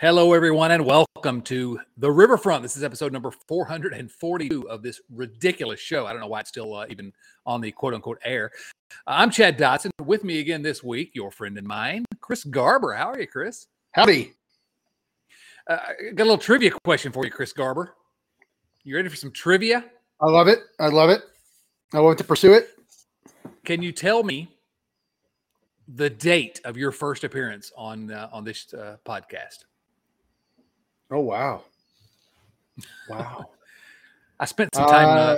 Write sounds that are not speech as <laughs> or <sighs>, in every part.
Hello, everyone, and welcome to the Riverfront. This is episode number 442 of this ridiculous show. I don't know why it's still uh, even on the quote unquote air. Uh, I'm Chad Dotson. With me again this week, your friend and mine, Chris Garber. How are you, Chris? Howdy. Uh, I got a little trivia question for you, Chris Garber. You ready for some trivia? I love it. I love it. I want to pursue it. Can you tell me the date of your first appearance on uh, on this uh, podcast? Oh wow. Wow. <laughs> I spent some time uh,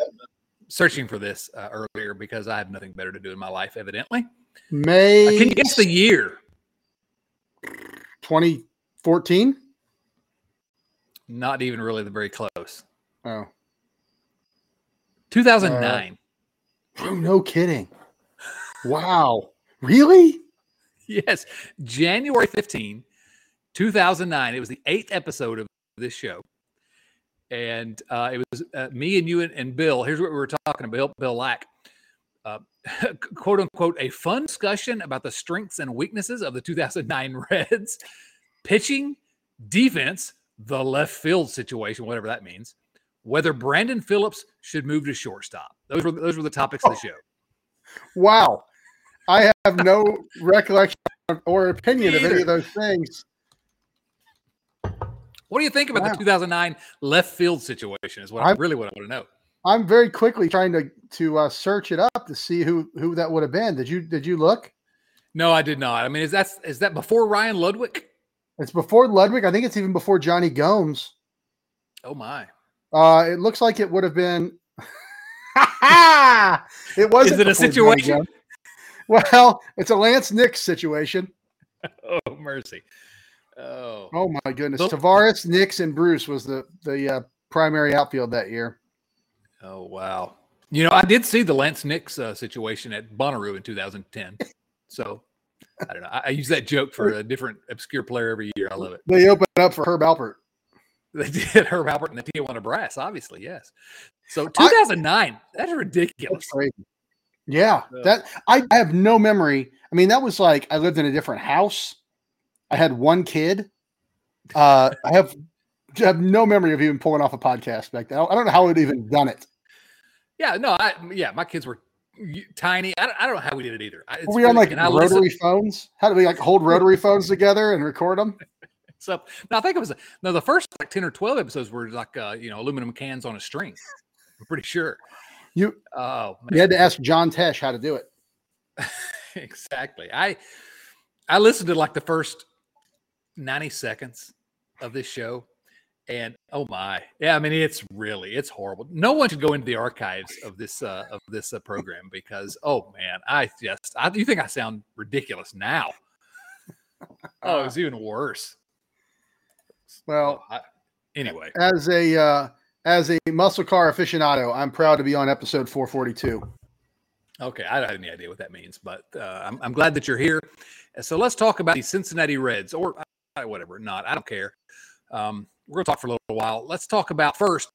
searching for this uh, earlier because I have nothing better to do in my life, evidently. May. Uh, can you guess the year? 2014? Not even really the very close. Oh. 2009. Oh, no kidding. Wow. Really? <laughs> yes. January 15, 2009. It was the eighth episode of this show. And uh, it was uh, me and you and, and, Bill. Here's what we were talking about Bill, Bill Lack. Uh, <laughs> quote unquote, a fun discussion about the strengths and weaknesses of the 2009 <laughs> Reds, pitching, defense, the left field situation, whatever that means, whether Brandon Phillips should move to shortstop. Those were those were the topics of the show. Wow, I have no <laughs> recollection or opinion of any of those things. What do you think about wow. the 2009 left field situation? Is what I'm, I really what I want to know. I'm very quickly trying to to uh, search it up to see who who that would have been. Did you did you look? No, I did not. I mean, is that is that before Ryan Ludwick? It's before Ludwick. I think it's even before Jonny Gomes. Oh my! Uh, it looks like it would have been. <laughs> it was. Is it a situation? Well, it's a Laynce Nix situation. <laughs> Oh mercy! Oh, oh my goodness! So, Taveras, Nix, and Bruce was the the uh, primary outfield that year. Oh wow! You know, I did see the Laynce Nix uh, situation at Bonnaroo in 2010. So I don't know. I, I, use that joke for a different obscure player every year. I love it. They opened up for Herb Alpert. They did <laughs> Herb Alpert and the Tijuana Brass, obviously, yes. So 2009, I, that's ridiculous. That's yeah, that I, I have no memory. I mean, that was like I lived in a different house. I had one kid. Uh, I have I have no memory of even pulling off a podcast back then. I don't know how we'd even done it. Yeah, no, I yeah, my kids were tiny. I don't, I don't know how we did it either. It's were we on like rotary listen. phones? How did we like hold rotary phones together and record them? <laughs> So no, I think it was no. The first like ten or twelve episodes were like uh, you know aluminum cans on a string. I'm pretty sure. You oh man. you had to ask John Tesh how to do it. <laughs> exactly. I I listened to like the first 90 seconds of this show. And oh my, yeah, I mean it's really it's horrible. No one should go into the archives of this uh, of this uh, program because oh man, I just I you think I sound ridiculous now. oh, it's even worse. Well, I, anyway, as a uh, as a muscle car aficionado, I'm proud to be on episode 442. Okay, I don't have any idea what that means, but uh, I'm, I'm glad that you're here. So let's talk about the Cincinnati Reds, or whatever, not. I don't care. Um, we're going to talk for a little while. Let's talk about first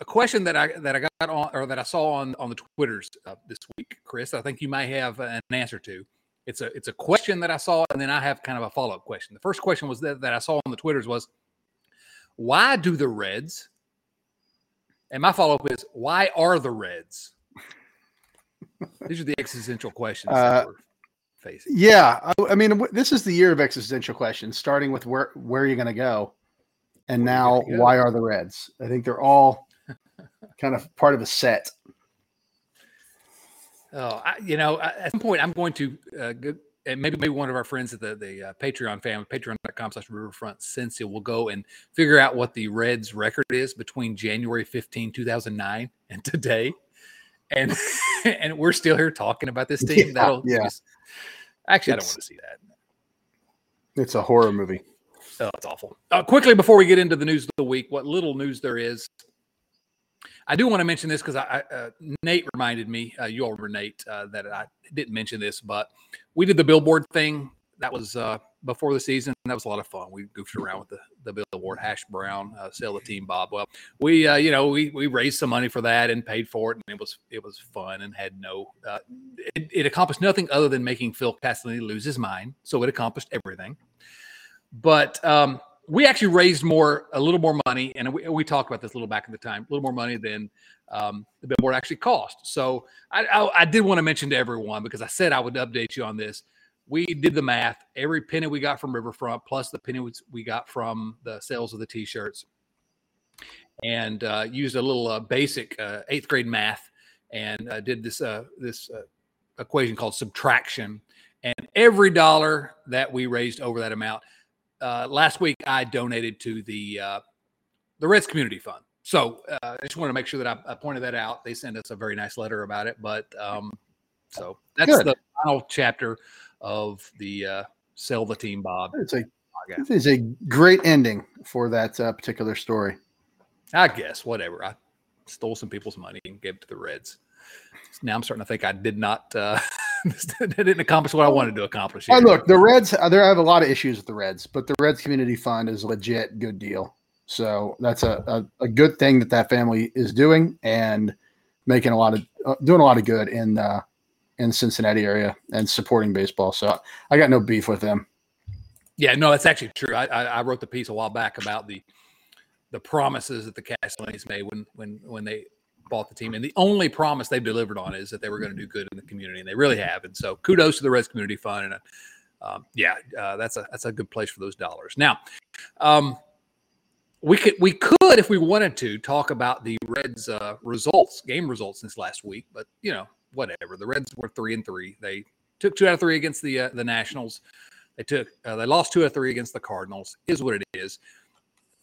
a question that I that I got on or that I saw on on the Twitters uh, this week, Chris. I think you may have an answer to. It's a it's a question that I saw, and then I have kind of a follow up question. The first question was that, that I saw on the Twitters was, why do the Reds? And my follow up is, why are the Reds? These are the existential questions. Uh, facing. Yeah, I, I, mean, this is the year of existential questions, starting with where where are you going to go, and where now go? why are the Reds? I think they're all <laughs> kind of part of a set. Oh, I, you know, at some point, I'm going to uh, go, and maybe maybe one of our friends at the the uh, Patreon family, patreon.com slash riverfront Cincy will go and figure out what the Reds record is between January 15, 2009 and today. And <laughs> and we're still here talking about this <laughs> team. Yeah, That'll yeah. Just, actually, it's, I don't want to see that. It's a horror movie. Oh, it's awful. Uh, quickly before we get into the news of the week, what little news there is, I do want to mention this because I, I uh, Nate reminded me. Uh, you all remember Nate uh, that I didn't mention this, but we did the billboard thing. That was uh, before the season. That was a lot of fun. We goofed around with the, the billboard, Hash Brown, uh, sell the team, Bob. Well, we uh, you know we we raised some money for that and paid for it, and it was it was fun and had no. Uh, it, it accomplished nothing other than making Phil Castellini lose his mind. So it accomplished everything. but um, we actually raised more, a little more money, and we, we talked about this a little back in the time, a little more money than um, the billboard actually cost. So I, I, I did want to mention to everyone because I said I would update you on this. We did the math. Every penny we got from Riverfront, plus the penny we got from the sales of the T-shirts, and uh, used a little uh, basic uh, eighth grade math, and uh, did this uh, this uh, equation called subtraction. And every dollar that we raised over that amount, last week I donated to the the Reds Community Fund. So uh, I just want to make sure that I, I, pointed that out. They sent us a very nice letter about it. But um, so that's Good. the final chapter of the uh, sell the team, Bob. It's a it is a great ending for that uh, particular story. I guess whatever. I stole some people's money and gave it to the Reds. Now I'm starting to think I did not. Uh, <laughs> didn't accomplish what I wanted to accomplish. Oh, look, the Reds. Uh, there I have a lot of issues with the Reds, but the Reds Community Fund is a legit good deal. So that's a, a, a, good thing that that family is doing and making a lot of uh, doing a lot of good in uh, in Cincinnati area and supporting baseball. So I got no beef with them. Yeah, no, that's actually true. I, I, I wrote the piece a while back about the the promises that the Castellinis made when when when they bought the team, and the only promise they've delivered on is that they were going to do good in the community, and they really have. And so, kudos to the Reds Community Fund, and um, yeah, uh, that's a that's a good place for those dollars. Now, um, we could we could if we wanted to talk about the Reds uh, results, game results this last week, but you know whatever. The Reds were three and three. They took two out of three against the uh, the Nationals. They took uh, they lost two out of three against the Cardinals. Is what it is.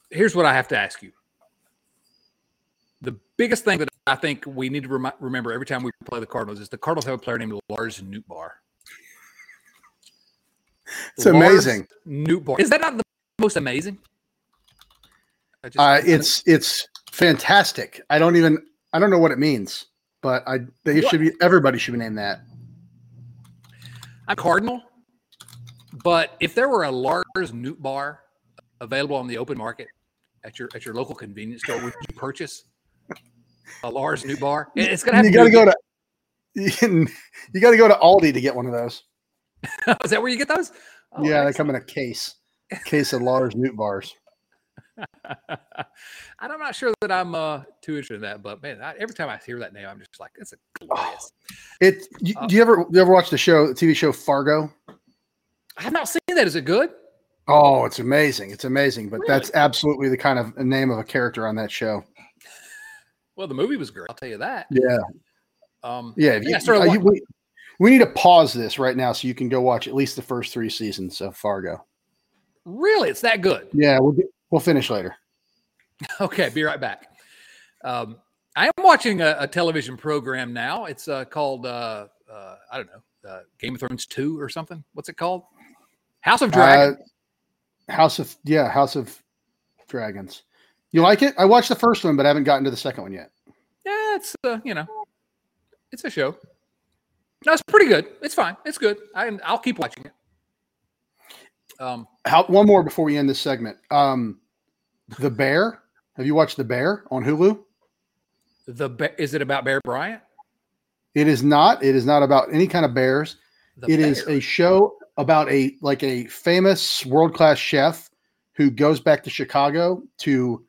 Here's what I have to ask you. The biggest thing that I think we need to rem- remember every time we play the Cardinals is the Cardinals have a player named Lars Nootbaar. It's Lars amazing. Nootbaar. Is that not the most amazing? Just, uh, it's it's fantastic. I don't even I don't know what it means, but I they what? should be everybody should be named that. I'm Cardinal, but if there were a Lars Nootbaar available on the open market at your at your local convenience store, would you purchase a Lars Nootbaar? It's gonna have you got to go to you, you got to go to Aldi to get one of those. <laughs> Is that where you get those? Oh, yeah, excellent. they come in a case, a case of Lars <laughs> Nootbaars. I'm not sure that I'm uh, too interested in that, but man, I, every time I hear that name, I'm just like, it's a glorious. It. You, uh, do you ever you ever watch the show, the TV show Fargo? I have not seen that. Is it good? Oh, it's amazing! It's amazing, but really? that's absolutely the kind of name of a character on that show. Well, the movie was great. I'll tell you that. Yeah. Um, yeah. You, yeah you, we, we need to pause this right now so you can go watch at least the first three seasons of Fargo. Really, it's that good. Yeah, we'll get, We'll finish later. <laughs> Okay, be right back. Um, I am watching a, a, television program now. It's uh, called uh, uh, I don't know, uh, Game of Thrones two or something. What's it called? House of Dragons. Uh, House of yeah, House of Dragons. You like it? I watched the first one, but I haven't gotten to the second one yet. Yeah, it's uh, you know, it's a show. No, it's pretty good. It's fine. It's good. I, I'll keep watching it. Um, How, one more before we end this segment. Um, the Bear. Have you watched The Bear on Hulu? The is it about Bear Bryant? It is not. It is not about any kind of bears. The it bear. is a show about a like a famous world class chef who goes back to Chicago to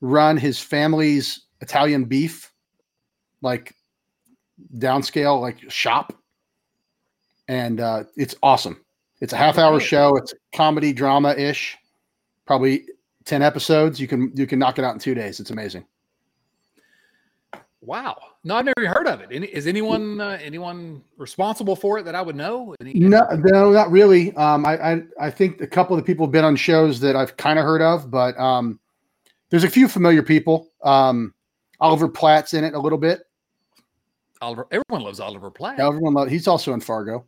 run his family's Italian beef, like downscale, like shop, and uh, it's awesome. It's a half hour show. It's comedy drama ish, probably ten episodes. You can you can knock it out in two days. It's amazing. Wow. No, I've never heard of it. Any, is anyone uh, anyone responsible for it that I would know? Any, no, no, not really. Um, I, I, I think a couple of the people have been on shows that I've kind of heard of, but um, there's a few familiar people. Um, Oliver Platt's in it a little bit. Oliver, everyone loves Oliver Platt. Everyone loves. He's also in Fargo.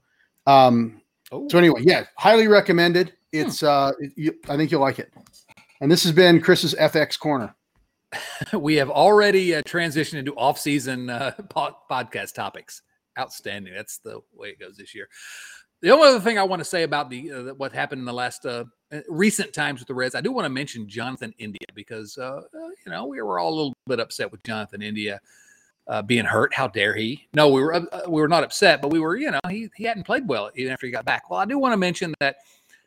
Um, Oh. So anyway, yeah, highly recommended. It's hmm. uh, it, you, I think you'll like it. And this has been Chris's FX corner. <laughs> we have already uh, transitioned into off-season uh, podcast topics. Outstanding. That's the way it goes this year. The only other thing I want to say about the uh, what happened in the last uh, uh recent times with the Reds, I do want to mention Jonathan India because uh, uh, you know we were all a little bit upset with Jonathan India uh, being hurt. How dare he? No, we were uh, we were not upset, but we were you know he he hadn't played well even after he got back. Well, I do want to mention that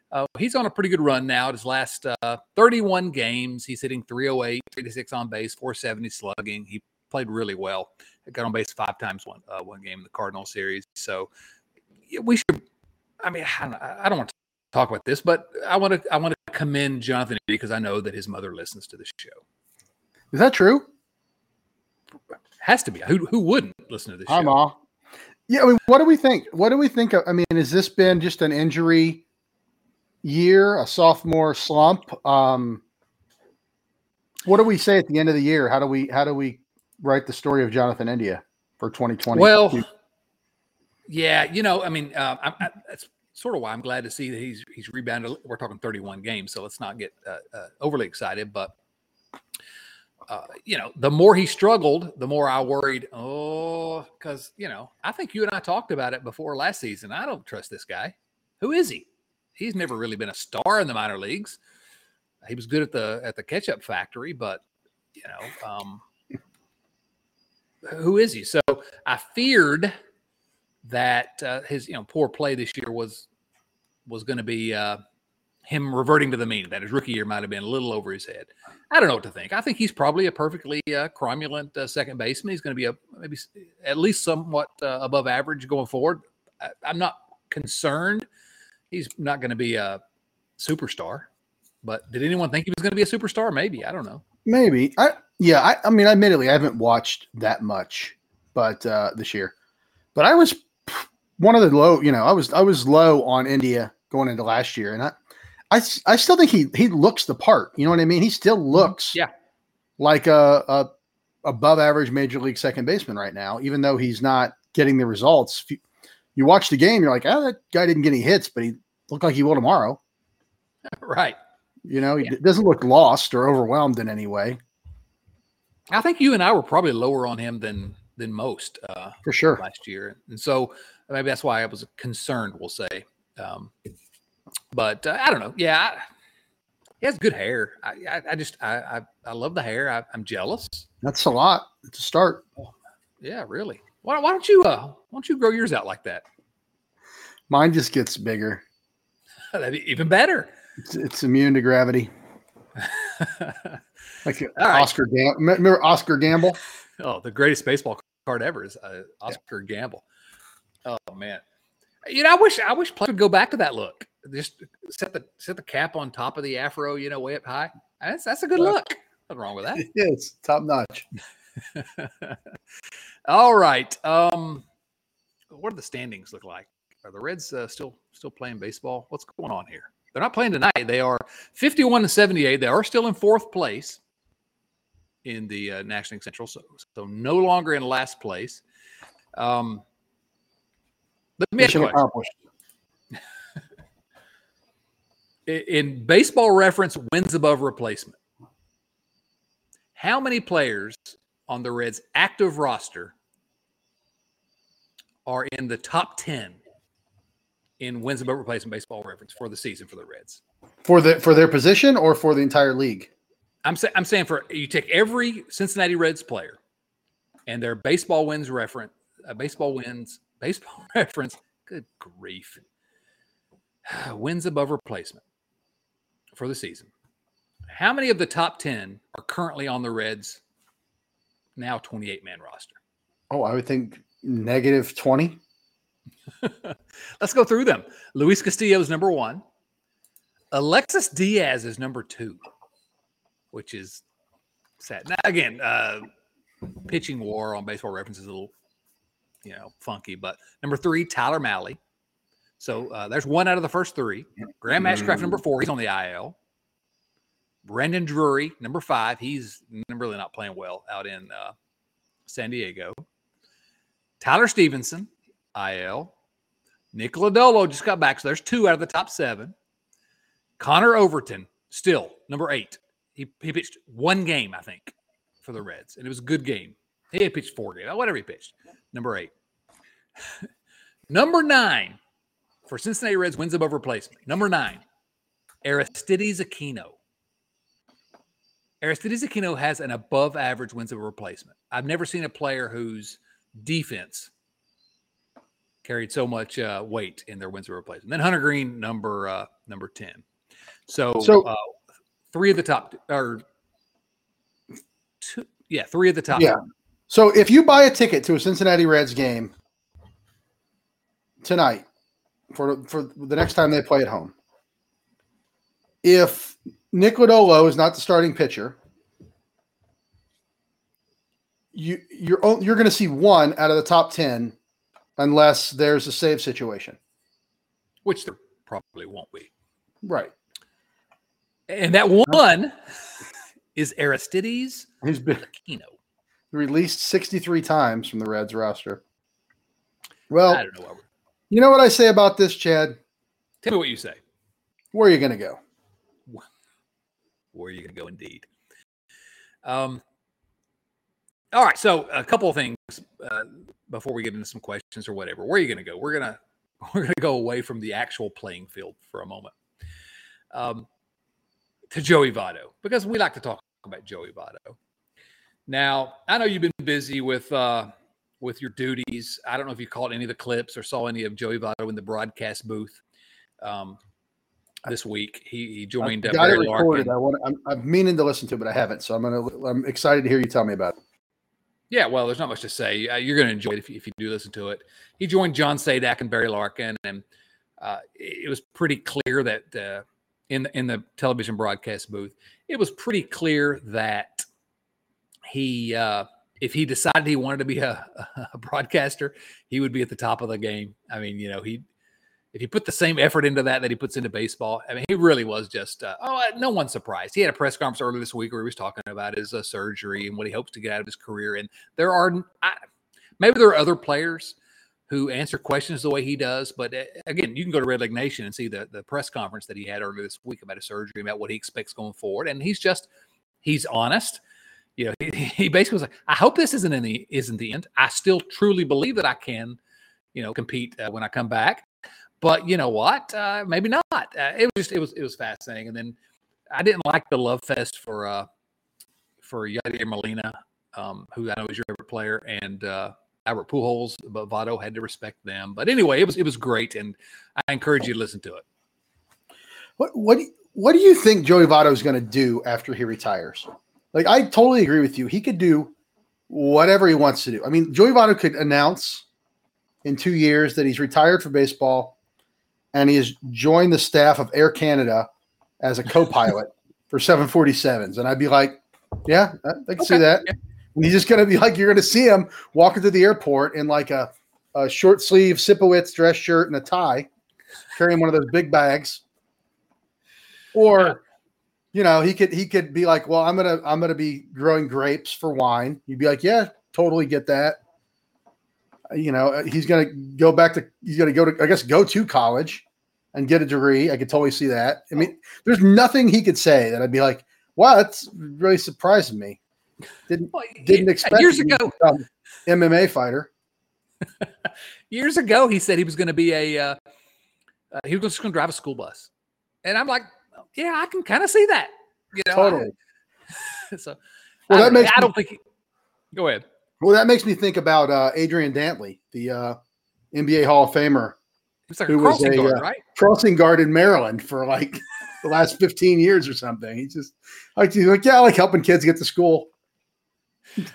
Uh, he's on a pretty good run now. At His last uh, 31 games, he's hitting 308, 36 on base, 470 slugging. He played really well. Got on base five times one uh, one game in the Cardinal series. So we should. I mean, I don't, I don't want to talk about this, but I want to I want to commend Jonathan because I know that his mother listens to the show. Is that true? Has to be. Who who wouldn't listen to this? Hi, show? Ma. Yeah, I mean, what do we think? What do we think? Of, I mean, has this been just an injury year, a sophomore slump? Um, what do we say at the end of the year? How do we how do we write the story of Jonathan India for 2020? Well, yeah, you know, I mean, uh, I, I, that's sort of why I'm glad to see that he's he's rebounded. We're talking 31 games, so let's not get uh, uh, overly excited. But uh, you know, the more he struggled, the more I worried. Oh, because you know, I think you and I talked about it before last season. I don't trust this guy. Who is he? He's never really been a star in the minor leagues. He was good at the at the ketchup factory, but you know, um, who is he? So I feared that uh, his you know poor play this year was was going to be uh, him reverting to the mean. That his rookie year might have been a little over his head. I don't know what to think. I think he's probably a perfectly uh, cromulent uh, second baseman. He's going to be a maybe at least somewhat uh, above average going forward. I, I'm not concerned. He's not going to be a superstar. But did anyone think he was going to be a superstar? Maybe I don't know. Maybe I yeah. I, I mean, admittedly, I haven't watched that much, but uh, this year, but I was one of the low. You know, I was I was low on India going into last year, and I I, I still think he he looks the part. You know what I mean? He still looks yeah like a, a above average major league second baseman right now, even though he's not getting the results. You, you watch the game, you're like, oh, that guy didn't get any hits, but he looked like he will tomorrow. <laughs> Right. You know, he yeah. doesn't look lost or overwhelmed in any way. I think you and I were probably lower on him than than most uh, for sure last year, and so maybe that's why I was concerned. We'll say, um, but uh, I don't know. Yeah, I, he has good hair. I, I, I just I, I, I love the hair. I, am jealous. That's a lot. to start. Yeah, really. Why, why don't you uh why don't you grow yours out like that? Mine just gets bigger. <laughs> That'd be even better. It's, it's immune to gravity. <laughs> like Oscar right. Gamble. Remember Oscar Gamble? Oh, the greatest baseball card ever is uh, Oscar yeah. Gamble. Oh man, you know I wish I wish players would go back to that look. Just set the set the cap on top of the afro, you know, way up high. That's that's a good well, look. Nothing wrong with that. <laughs> It's top notch. <laughs> All right. Um, what do the standings look like? Are the Reds uh, still still playing baseball? What's going on here? They're not playing tonight. They are 51 to 78. They are still in fourth place in the uh, National League Central, so, so no longer in last place. Um, let me Mission accomplished. In baseball reference, wins above replacement. How many players on the Reds' active roster are in the top 10 in wins above replacement baseball reference for the season for the Reds. For the for their position or for the entire league? I'm saying I'm saying for you take every Cincinnati Reds player and their baseball wins reference, uh, baseball wins, baseball <laughs> reference. Good grief, <sighs> wins above replacement for the season. How many of the top ten are currently on the Reds now 28 man roster? Oh, I would think negative 20. <laughs> Let's go through them. Luis Castillo is number one. Alexis Diaz is number two, which is sad. Now, again, uh, pitching war on baseball reference is a little, you know, funky. But number three, Tyler Mahle. So uh, there's one out of the first three. Graham Ashcraft, number four, he's on the IL. Brandon Drury, number five, he's really not playing well out in uh, San Diego. Tyler Stephenson, IL. Nick Lodolo just got back. So there's two out of the top seven. Connor Overton, still number eight. He, he pitched one game, I think, for the Reds, and it was a good game. He had pitched four games, whatever he pitched. Number eight. <laughs> number nine for Cincinnati Reds wins above replacement. Number nine, Aristides Aquino. Aristides Aquino has an above average wins above replacement. I've never seen a player whose defense carried so much uh, weight in their wins above replacement. Then Hunter Greene, number uh, number ten. So, So- uh, three of the top, or two, yeah, three of the top. Yeah. So if you buy a ticket to a Cincinnati Reds game tonight for for the next time they play at home, if Nick Lodolo is not the starting pitcher, you you're you're going to see one out of the top ten, unless there's a save situation. which there probably won't be. Right. And that one is Aristides He's been Aquino. released 63 times from the Reds roster. Well, I don't know. Why we're- you know what I say about this, Chad? Tell me what you say. Where are you going to go? Where are you going to go? Indeed. Um. All right. So a couple of things uh, before we get into some questions or whatever. Where are you going to go? We're gonna <laughs> we're gonna go away from the actual playing field for a moment. Um, to Joey Votto because we like to talk about Joey Votto. Now I know you've been busy with uh, with your duties. I don't know if you caught any of the clips or saw any of Joey Votto in the broadcast booth. Um, this week, he, he joined uh, I've got it Barry recorded. Larkin. I want. I'm, I'm meaning to listen to, it, but I haven't. So I'm gonna. I'm excited to hear you tell me about it. Yeah, well, there's not much to say. Uh, you're going to enjoy it if you, if you do listen to it. He joined John Sadak and Barry Larkin, and uh, it it was pretty clear that uh, in the, in the television broadcast booth, it was pretty clear that he, uh, if he decided he wanted to be a, <laughs> a broadcaster, he would be at the top of the game. I mean, you know, he if he put the same effort into that that he puts into baseball, I mean, he really was just uh, oh, uh, no one's surprised. He had a press conference earlier this week where he was talking about his uh, surgery and what he hopes to get out of his career. And there are I, maybe there are other players who answer questions the way he does, but uh, again, you can go to Red Leg Nation and see the the press conference that he had earlier this week about his surgery, about what he expects going forward, and he's just he's honest. You know, he, he basically was like, "I hope this isn't any isn't the end. I still truly believe that I can, you know, compete uh, when I come back." but you know what? Uh, maybe not. Uh, it was just it was it was fascinating. And then I didn't like the love fest for uh for Yadier Molina, um, who I know is your favorite player, and uh, Albert Pujols, but Votto had to respect them. But anyway, it was it was great, and I encourage you to listen to it. What what what do you think Joey Votto is going to do after he retires? Like I totally agree with you. He could do whatever he wants to do. I mean, Joey Votto could announce in two years that he's retired from baseball and he has joined the staff of Air Canada as a co-pilot <laughs> for 747s. And I'd be like, yeah, I, can see that. And he's just going to be like, you're going to see him walking through the airport in like a, a short sleeve Sipowicz dress shirt and a tie, carrying one of those big bags. Or, you know, he could he could be like, well, I'm gonna I'm gonna be growing grapes for wine. You'd be like, yeah, totally get that. Uh, You know, uh, he's gonna go back to he's gonna go to I guess go to college and get a degree. I could totally see that. I mean, there's nothing he could say that I'd be like, wow, that's really surprising me. Didn't Well, didn't expect years ago. MMA fighter. <laughs> Years ago, he said he was going to be a uh, uh, he was just going to drive a school bus, and I'm like, yeah, I can kind of see that. You know, I- Totally. <laughs> so Well, I, that makes I don't think. He, go ahead. Well, that makes me think about uh, Adrian Dantley, the uh, NBA Hall of Famer, like Who was crossing a, guard, uh, right? crossing guard in Maryland for like <laughs> the last 15 years or something. He's just like, he's like, yeah, I like helping kids get to school.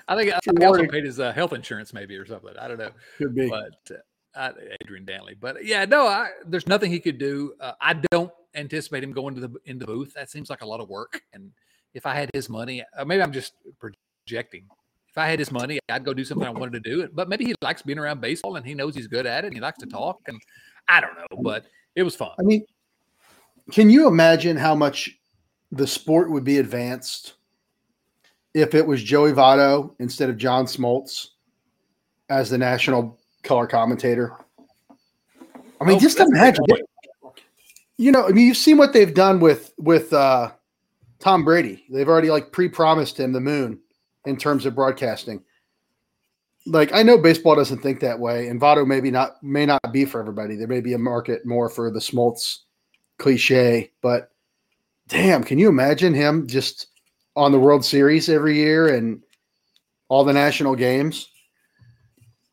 I think I it's think he also paid his uh, health insurance, maybe or something. I don't know, Could be. but uh, Adrian Dantley. But yeah, no, I, there's nothing he could do. Uh, I don't anticipate him going to the in the booth. That seems like a lot of work. And if I had his money, uh, maybe I'm just projecting. If I had his money, I'd go do something I <laughs> wanted to do. But maybe he likes being around baseball and he knows he's good at it. And he likes to talk. And I don't know, but it was fun. I mean, can you imagine how much the sport would be advanced if it was Joey Votto instead of John Smoltz as the national color commentator? I mean, Oh, just that's a good imagine. You know, I mean, you've seen what they've done with with uh, Tom Brady. They've already like pre-promised him the moon in terms of broadcasting. Like I know baseball doesn't think that way, and Votto maybe not may not be for everybody. There may be a market more for the Smoltz cliche, but damn, can you imagine him just on the World Series every year and all the national games?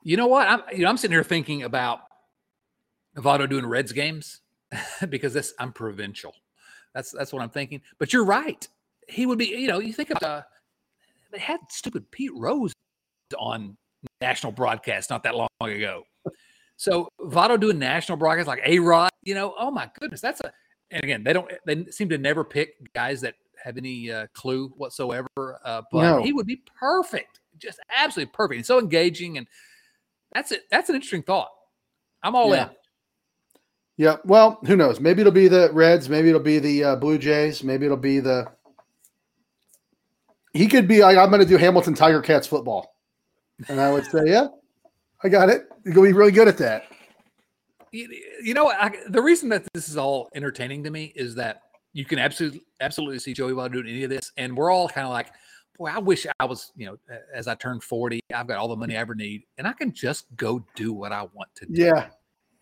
You know what? I'm you know I'm sitting here thinking about Votto doing Reds games <laughs> because this I'm provincial. That's that's what I'm thinking. But you're right. He would be. You know, you think of uh, they had stupid Pete Rose on national broadcast not that long ago. So Votto doing national broadcast like A Rod, you know, oh my goodness, that's a. And again, they don't. They seem to never pick guys that have any uh, clue whatsoever. Uh, but no. he would be perfect, just absolutely perfect. and so engaging, and that's it. That's an interesting thought. I'm all yeah. in. Yeah. Well, who knows? Maybe it'll be the Reds. Maybe it'll be the uh, Blue Jays. Maybe it'll be the. He could be like, I'm going to do Hamilton Tiger Cats football, and I would say, yeah, I got it. You're going to be really good at that. You, you know, I, the reason that this is all entertaining to me is that you can absolutely absolutely see Joey Votto doing any of this, and we're all kind of like, boy, I wish I was, you know, as I turn 40, I've got all the money I ever need, and I can just go do what I want to do. Yeah.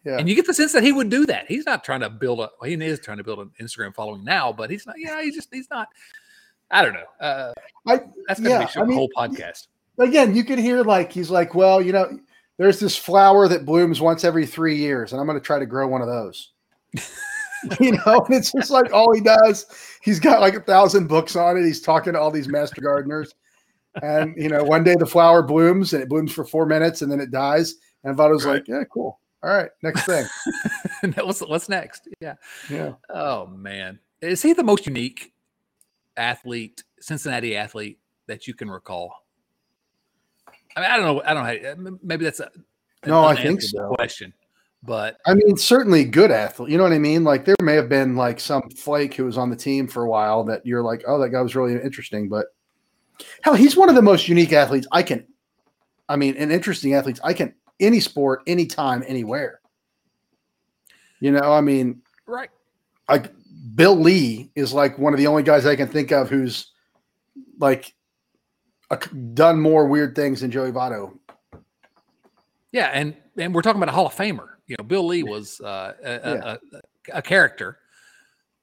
Yeah. And you get the sense that he would do that. He's not trying to build a, well, he is trying to build an Instagram following now, but he's not, Yeah, he's just, he's not, I don't know. Uh, I, that's to yeah, be I mean, whole podcast. Again, you can hear like, he's like, well, you know, there's this flower that blooms once every three years, and I'm going to try to grow one of those. <laughs> you know, and it's just like all he does. He's got like a thousand books on it. He's talking to all these master gardeners. And you know, one day the flower blooms and it blooms for four minutes and then it dies. And Votto's right. like, Yeah, cool. All right, next thing. <laughs> what's what's next? Yeah. Yeah. Oh man. Is he the most unique athlete, Cincinnati athlete that you can recall? I mean, I don't know. I don't know. Maybe that's a no. I think so. Question. But I mean, certainly good athlete. You know what I mean? Like there may have been like some flake who was on the team for a while that you're like, oh, that guy was really interesting. But hell, he's one of the most unique athletes I can. I mean, and interesting athletes I can any sport, anytime, anywhere. You know, I mean, right? Like Bill Lee is like one of the only guys I can think of who's like a, done more weird things than Joey Votto. Yeah, and and we're talking about a Hall of Famer you know, Bill Lee was uh, a, yeah. a, a, character,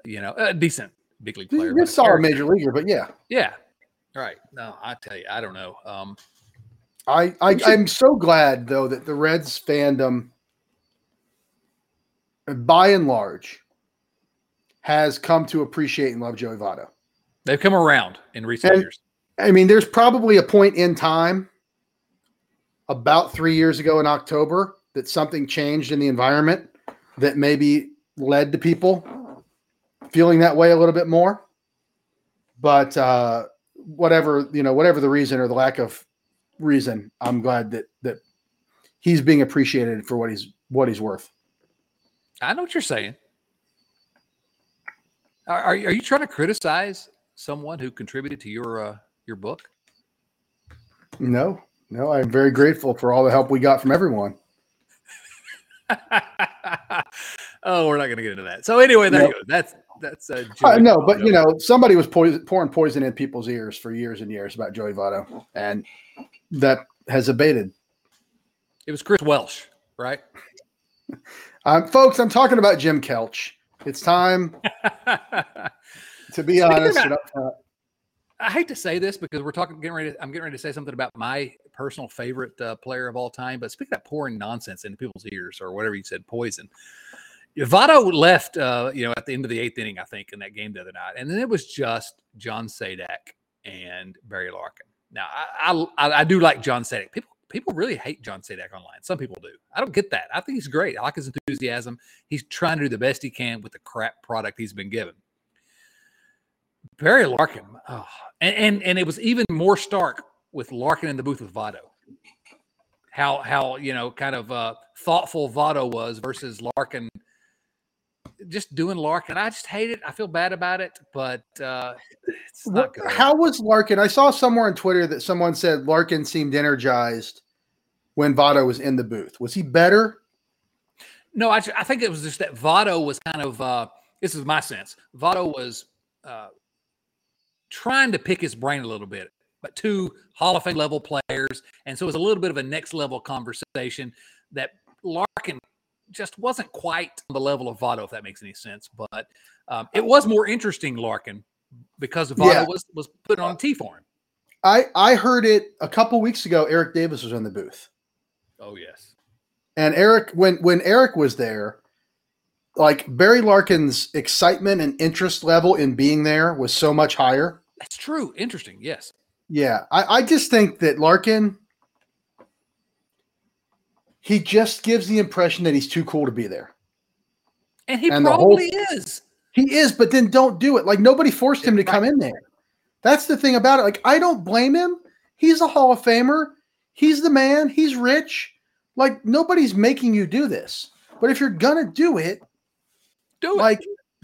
you know, a decent big league player. He's saw a major leaguer, but yeah, yeah, right. No, I tell you, I don't know. Um, I, I. I'm so glad though that the Reds fandom, by and large, has come to appreciate and love Joey Votto. They've come around in recent and, years. I mean, there's probably a point in time about three years ago in October that something changed in the environment that maybe led to people feeling that way a little bit more. But uh, whatever you know, whatever the reason or the lack of reason, I'm glad that that he's being appreciated for what he's what he's worth. I know what you're saying. Are, are, are you trying to criticize someone who contributed to your uh, your book? No, no. I'm very grateful for all the help we got from everyone. <laughs> oh, we're not going to get into that. So anyway, there nope. you go. That's that's uh, uh no, but you know, somebody was poison, pouring poison in people's ears for years and years about Joey Votto, and that has abated. It was Chris Welsh, right? um, <laughs> folks, I'm talking about Jim Kelch. It's time <laughs> to be honest. About, I hate to say this because we're talking, getting ready. To, I'm getting ready to say something about my personal favorite uh, player of all time. But speaking of pouring nonsense into people's ears or whatever you said, poison. Votto left, uh, you know, at the end of the eighth inning, I think, in that game the other night, and then it was just John Sadak and Barry Larkin. Now, I, I, I do like John Sadak. People people really hate John Sadak online. Some people do. I don't get that. I think he's great. I like his enthusiasm. He's trying to do the best he can with the crap product he's been given. Barry Larkin, oh, and, and and it was even more stark with Larkin in the booth with Votto. How how you know kind of uh, thoughtful Votto was versus Larkin. Just doing Larkin, I just hate it. I feel bad about it, but uh, it's not good. How was Larkin? I saw somewhere on Twitter that someone said Larkin seemed energized when Votto was in the booth. Was he better? No, I, I think it was just that Votto was kind of. Uh, this is my sense. Votto was uh, trying to pick his brain a little bit, but two Hall of Fame level players. And so it was a little bit of a next level conversation that Larkin just wasn't quite the level of Votto, if that makes any sense. But um, it was more interesting, Larkin, because Votto yeah. was, was put on T for him. I, I heard it a couple weeks ago. Eric Davis was in the booth. Oh, yes. And Eric, when when Eric was there, like Barry Larkin's excitement and interest level in being there was so much higher. That's true. Interesting. Yes. Yeah. I, I just think that Larkin he just gives the impression that he's too cool to be there. And he and probably whole, is. He is, but then don't do it. Like nobody forced him to come in there. That's the thing about it. Like I don't blame him. He's a Hall of Famer. He's the man. He's rich. Like nobody's making you do this. But if you're gonna do it, do it. Like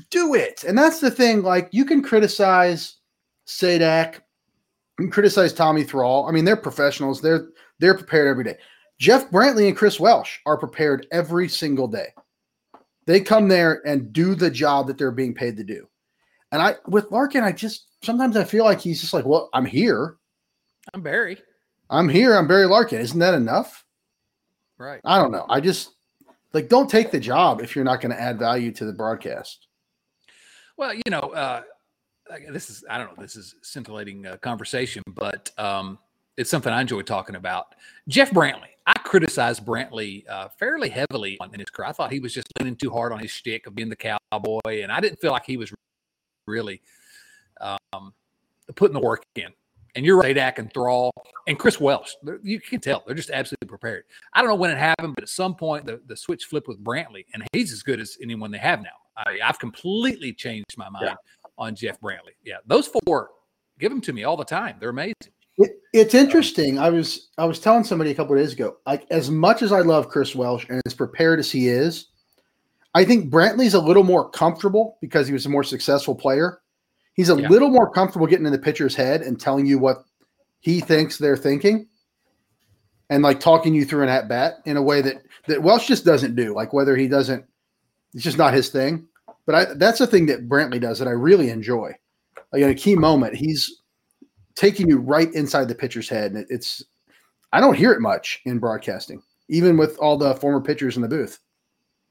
do it. And that's the thing. Like you can criticize Sadak, you can criticize Tommy Thrall. I mean, they're professionals. They're they're prepared every day. Jeff Brantley and Chris Welsh are prepared every single day. They come there and do the job that they're being paid to do. And I with Larkin, I just sometimes I feel like he's just like, well, I'm here. I'm Barry. I'm here. I'm Barry Larkin. Isn't that enough? Right. I don't know. I just like don't take the job if you're not going to add value to the broadcast. Well, you know, uh, this is I don't know. This is scintillating uh, conversation, but um, it's something I enjoy talking about. Jeff Brantley. I criticized Brantley uh, fairly heavily in his career. I thought he was just leaning too hard on his stick of being the cowboy, and I didn't feel like he was really um, putting the work in. And you're right, Sadak and Thrall and Chris Welsh. You can tell they're just absolutely prepared. I don't know when it happened, but at some point the, the switch flipped with Brantley, and he's as good as anyone they have now. I, have completely changed my mind yeah. on Jeff Brantley. Yeah, those four, give them to me all the time. They're amazing. It, it's interesting. I was I was telling somebody a couple of days ago, like as much as I love Chris Welsh and as prepared as he is, I think Brantley's a little more comfortable because he was a more successful player He's a yeah. little more comfortable getting in the pitcher's head and telling you what he thinks they're thinking and like talking you through an at bat in a way that that Welsh just doesn't do. Like whether he doesn't, it's just not his thing. But I, that's the thing that Brantley does that I really enjoy. Like in a key moment, he's taking you right inside the pitcher's head, and it's I don't hear it much in broadcasting, even with all the former pitchers in the booth.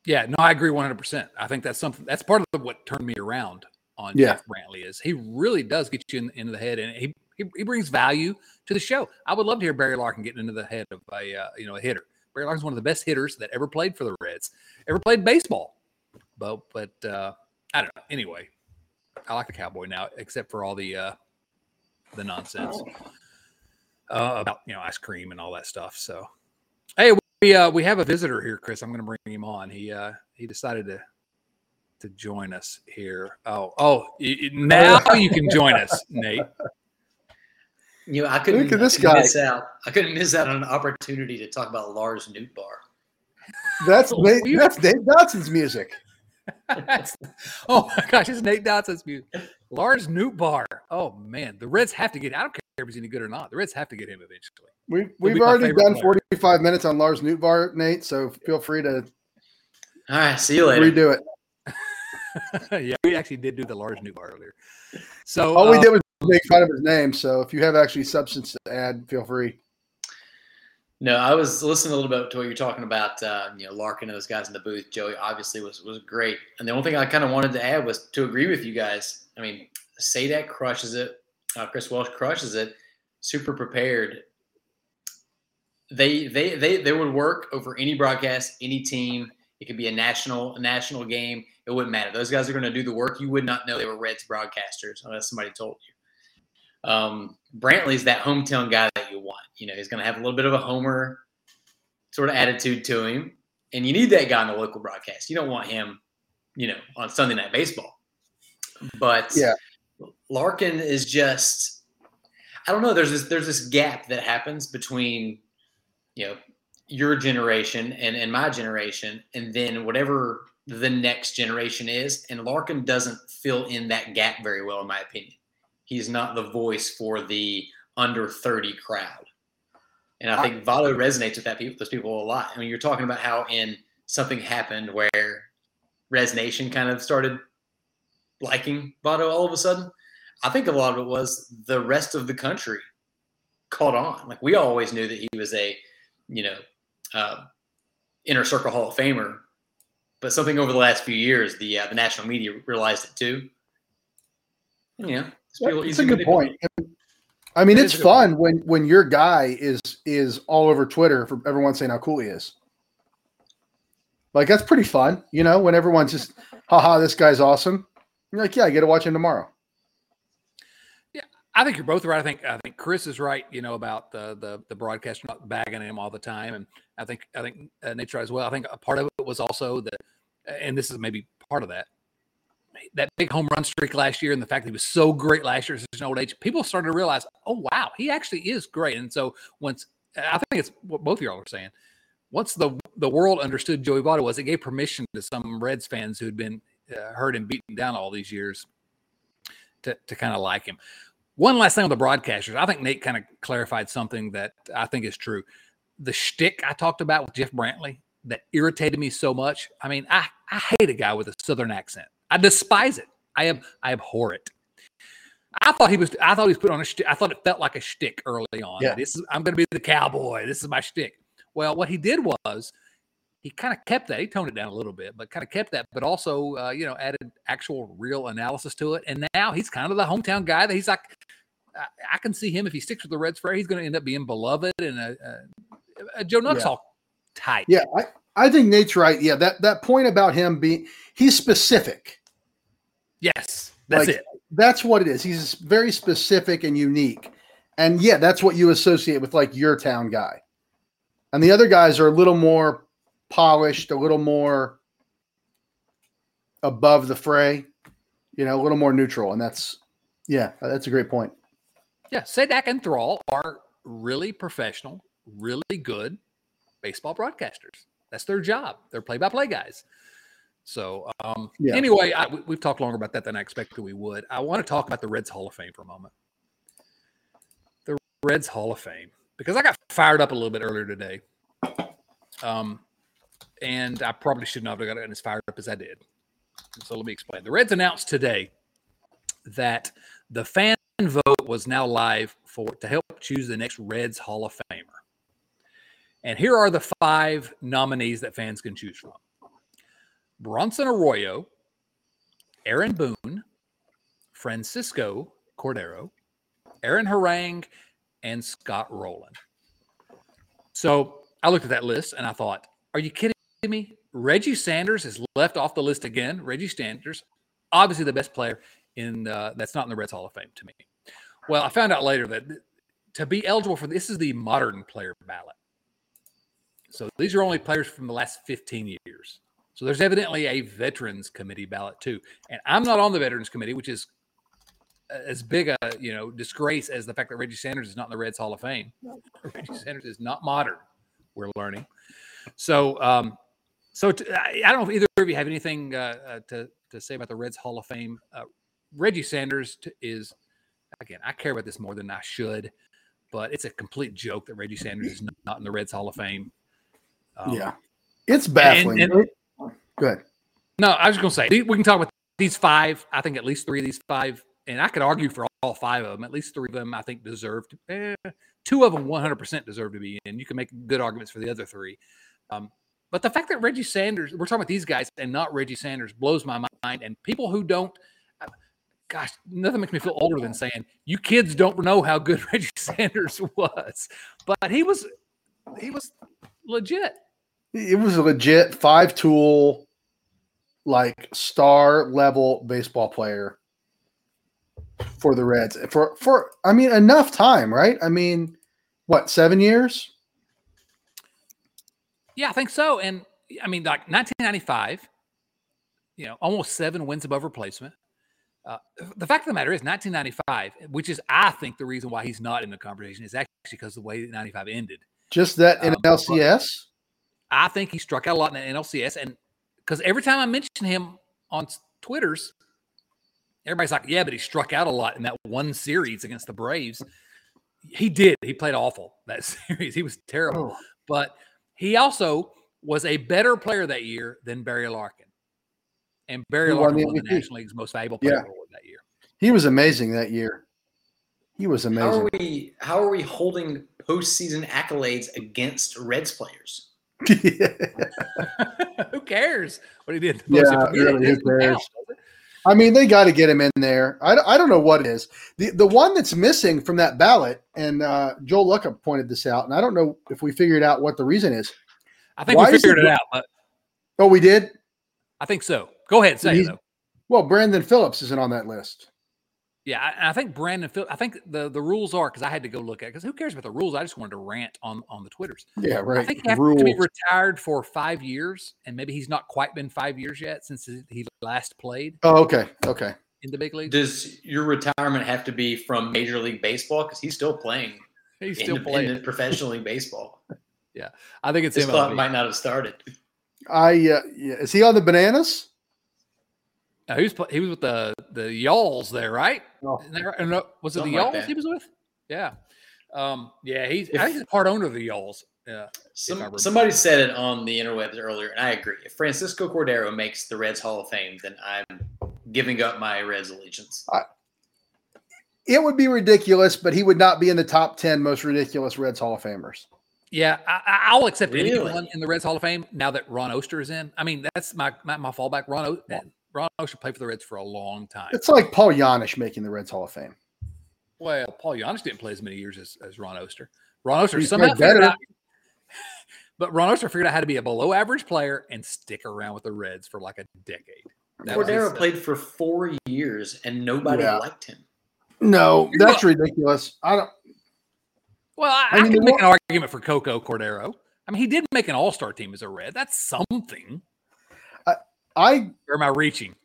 Yeah, no, I agree 100%. I think that's something that's part of what turned me around on yeah. Jeff Brantley is. He really does get you in, into the head, and he, he, he brings value to the show. I would love to hear Barry Larkin getting into the head of a uh, you know a hitter. Barry Larkin's one of the best hitters that ever played for the Reds, ever played baseball. But but uh, I don't know. Anyway, I like the Cowboy now, except for all the uh, the nonsense uh, about you know ice cream and all that stuff. So hey, we uh, we have a visitor here, Chris. I'm going to bring him on. He uh, he decided to to join us here. Oh, oh, <laughs> now you can join us, Nate. You know, I couldn't, Look at this guy. miss out. I couldn't miss out on an opportunity to talk about Lars Nootbaar. That's oh, Nate, that's Dave Dotson's music. <laughs> oh my gosh, it's Nate Dotson's music. Lars Nootbaar. Oh man, the Reds have to get. I don't care if he's any good or not. The Reds have to get him eventually. We we've already done player. 45 minutes on Lars Nootbaar, Nate. So feel free to. All right, see you later. Redo it. <laughs> yeah, we actually did do the Lars Nootbaar earlier. So all uh, we did was make fun of his name. So if you have actually substance to add, feel free. No, I was listening a little bit to what you're talking about. Uh, you know, Larkin and those guys in the booth. Joey obviously was was great. And the only thing I kind of wanted to add was to agree with you guys. I mean, Sadak crushes it. Uh, Chris Welsh crushes it. Super prepared. They they they they would work over any broadcast, any team. It could be a national a national game. It wouldn't matter. Those guys are going to do the work. You would not know they were Reds broadcasters unless somebody told you. Um, Brantley's that hometown guy that you want. You know, he's going to have a little bit of a homer sort of attitude to him, and you need that guy on the local broadcast. You don't want him, you know, on Sunday Night Baseball. But yeah, Larkin is just. I don't know. There's this there's this gap that happens between, you know, your generation and, and my generation, and then whatever the next generation is. And Larkin doesn't fill in that gap very well, in my opinion. He's not the voice for the under 30 crowd. And I think Votto resonates with that people, those people a lot. I mean, you're talking about how in something happened where Res Nation kind of started liking Votto all of a sudden. I think a lot of it was the rest of the country caught on. Like we always knew that he was a, you know, uh, inner circle Hall of Famer, but something over the last few years, the uh, the national media realized it too. Yeah, it's, a good point. I mean, it it's fun when when your guy is is all over Twitter for everyone saying how cool he is. Like that's pretty fun, you know, when everyone's just, haha, this guy's awesome. You're like, yeah, I get to watch him tomorrow. Yeah, I think you're both right. I think I think Chris is right, you know, about the the the broadcaster not bagging him all the time, and I think I think uh, Nate as well. I think a part of it was also that, and this is maybe part of that, that big home run streak last year, and the fact that he was so great last year at an old age. People started to realize, oh wow, he actually is great. And so once I think it's what both of y'all are saying once the the world understood Joey Votto was, it gave permission to some Reds fans who had been uh, hurt and beaten down all these years to to kind of like him. One last thing on the broadcasters, I think Nate kind of clarified something that I think is true. The shtick I talked about with Jeff Brantley that irritated me so much. I mean, I I hate a guy with a southern accent. I despise it. I am I abhor it. I thought he was. I thought he was put on a. Shtick. I thought it felt like a shtick early on. Yeah. This is. I'm going to be the cowboy. This is my shtick. Well, what he did was he kind of kept that. He toned it down a little bit, but kind of kept that, but also, uh, you know, added actual real analysis to it. And now he's kind of the hometown guy that he's like, I, I can see him if he sticks with the Reds forever, he's going to end up being beloved and a, a, a Joe Nuxhall yeah. type. Yeah, I, I think Nate's right. Yeah, that that point about him being he's specific. Yes, that's like, it. That's what it is. He's very specific and unique. And yeah, that's what you associate with like your town guy and the other guys are a little more polished, a little more above the fray, you know, a little more neutral. And that's, yeah, that's a great point. Yeah, Sadak and Thrall are really professional, really good baseball broadcasters. That's their job. They're play-by-play guys. So, um, yeah. anyway, I, we, have talked longer about that than I expected we would. I want to talk about the Reds Hall of Fame for a moment. The Reds Hall of Fame because I got fired up a little bit earlier today. Um, and I probably should not have gotten as fired up as I did. So let me explain. The Reds announced today that the fan vote was now live for to help choose the next Reds Hall of Famer. And here are the five nominees that fans can choose from: Bronson Arroyo, Aaron Boone, Francisco Cordero, Aaron Harang, and Scott Rolen. So I looked at that list and I thought, are you kidding me? Reggie Sanders is left off the list again. Reggie Sanders, obviously the best player in uh, that's not in the Reds Hall of Fame to me. Well, I found out later that to be eligible for this is the modern player ballot. So these are only players from the last 15 years. So there's evidently a veterans committee ballot too. And I'm not on the veterans committee, which is as big a you know disgrace as the fact that Reggie Sanders is not in the Reds Hall of Fame. Reggie Sanders is not modern. We're learning. So, um, so t- I don't know if either of you have anything uh, uh, to to say about the Reds Hall of Fame. Uh, Reggie Sanders t- is again. I care about this more than I should, but it's a complete joke that Reggie Sanders is not in the Reds Hall of Fame. Um, yeah, it's baffling. And, and, Good. No, I was going to say we can talk about these five. I think at least three of these five and I could argue for all five of them. At least three of them, I think, deserve to. Eh, two of them, one hundred percent, deserve to be in. You can make good arguments for the other three. Um, but the fact that Reggie Sanders, we're talking about these guys and not Reggie Sanders, blows my mind. And people who don't, uh, gosh, nothing makes me feel older than saying you kids don't know how good <laughs> Reggie Sanders was. But he was, he was legit. It was a legit five tool, like star level baseball player for the Reds for for I mean enough time, right? I mean, what seven years? Yeah, I think so. And I mean, like 1995, you know, almost seven wins above replacement. Uh, the fact of the matter is, 1995, which is I think the reason why he's not in the conversation is actually because the way that 95 ended. Just that in um, LCS. I think he struck out a lot in the NLCS, and because every time I mention him on Twitter's, everybody's like, yeah, but he struck out a lot in that one series against the Braves. He did. He played awful that <laughs> series. He was terrible. Oh. But he also was a better player that year than Barry Larkin. And Barry he Larkin won the, National League's most valuable player yeah. award that year. He was amazing that year. He was amazing. How are we how are we holding postseason accolades against Reds players? <laughs> <laughs> who cares what he did? Yeah, really, who cares? I mean, they got to get him in there. I, I don't know what it is. The the one that's missing from that ballot, and uh, Joel Luckhaupt pointed this out, and I don't know if we figured out what the reason is. I think Why we figured it, it, out, but Oh, we did. I think so. Go ahead, say it, though. Well, Brandon Phillips isn't on that list. Yeah, I, I think Brandon. Phil, I think the the rules are because I had to go look at because who cares about the rules? I just wanted to rant on on the twitters. Yeah, right. I think you have to be retired for five years, and maybe he's not quite been five years yet since he- he last played oh, okay. Okay. in the big league. Does your retirement have to be from Major League Baseball? Because he's still playing <laughs> He's still playing. professional league baseball. <laughs> Yeah, I think it's This him. might not have started. I uh, yeah. Is he on the bananas? Uh, he was he was with the the Yalls there, right? Oh. Isn't that right? Was it Something the Yalls that. he was with? Yeah, um, yeah. He's If- I think he's part owner of the Yalls. Yeah, Some, remember. somebody said it on the interwebs earlier, and I agree. If Francisco Cordero makes the Reds Hall of Fame, then I'm giving up my Reds allegiance. It would be ridiculous, but he would not be in the top ten most ridiculous Reds Hall of Famers. yeah. I, I- I'll accept Really? anyone in the Reds Hall of Fame now that Ron Oester is in. I mean, that's my my, my fallback. Ron o- Ron Oester played for the Reds for a long time. It's like Paul Janish making the Reds Hall of Fame. Well, Paul Janish didn't play as many years as, as Ron Oester. Ron Oester He somehow figured better. out, <laughs> but Ron Oester figured out how to be a below average player and stick around with the Reds for like a decade. That Cordero played for four years, and nobody Yeah. liked him. No, that's ridiculous. I don't. Well, I, I I, mean, can make an argument for Coco Cordero. I mean, he did make an All Star team as a Red. That's something. I Or am I reaching?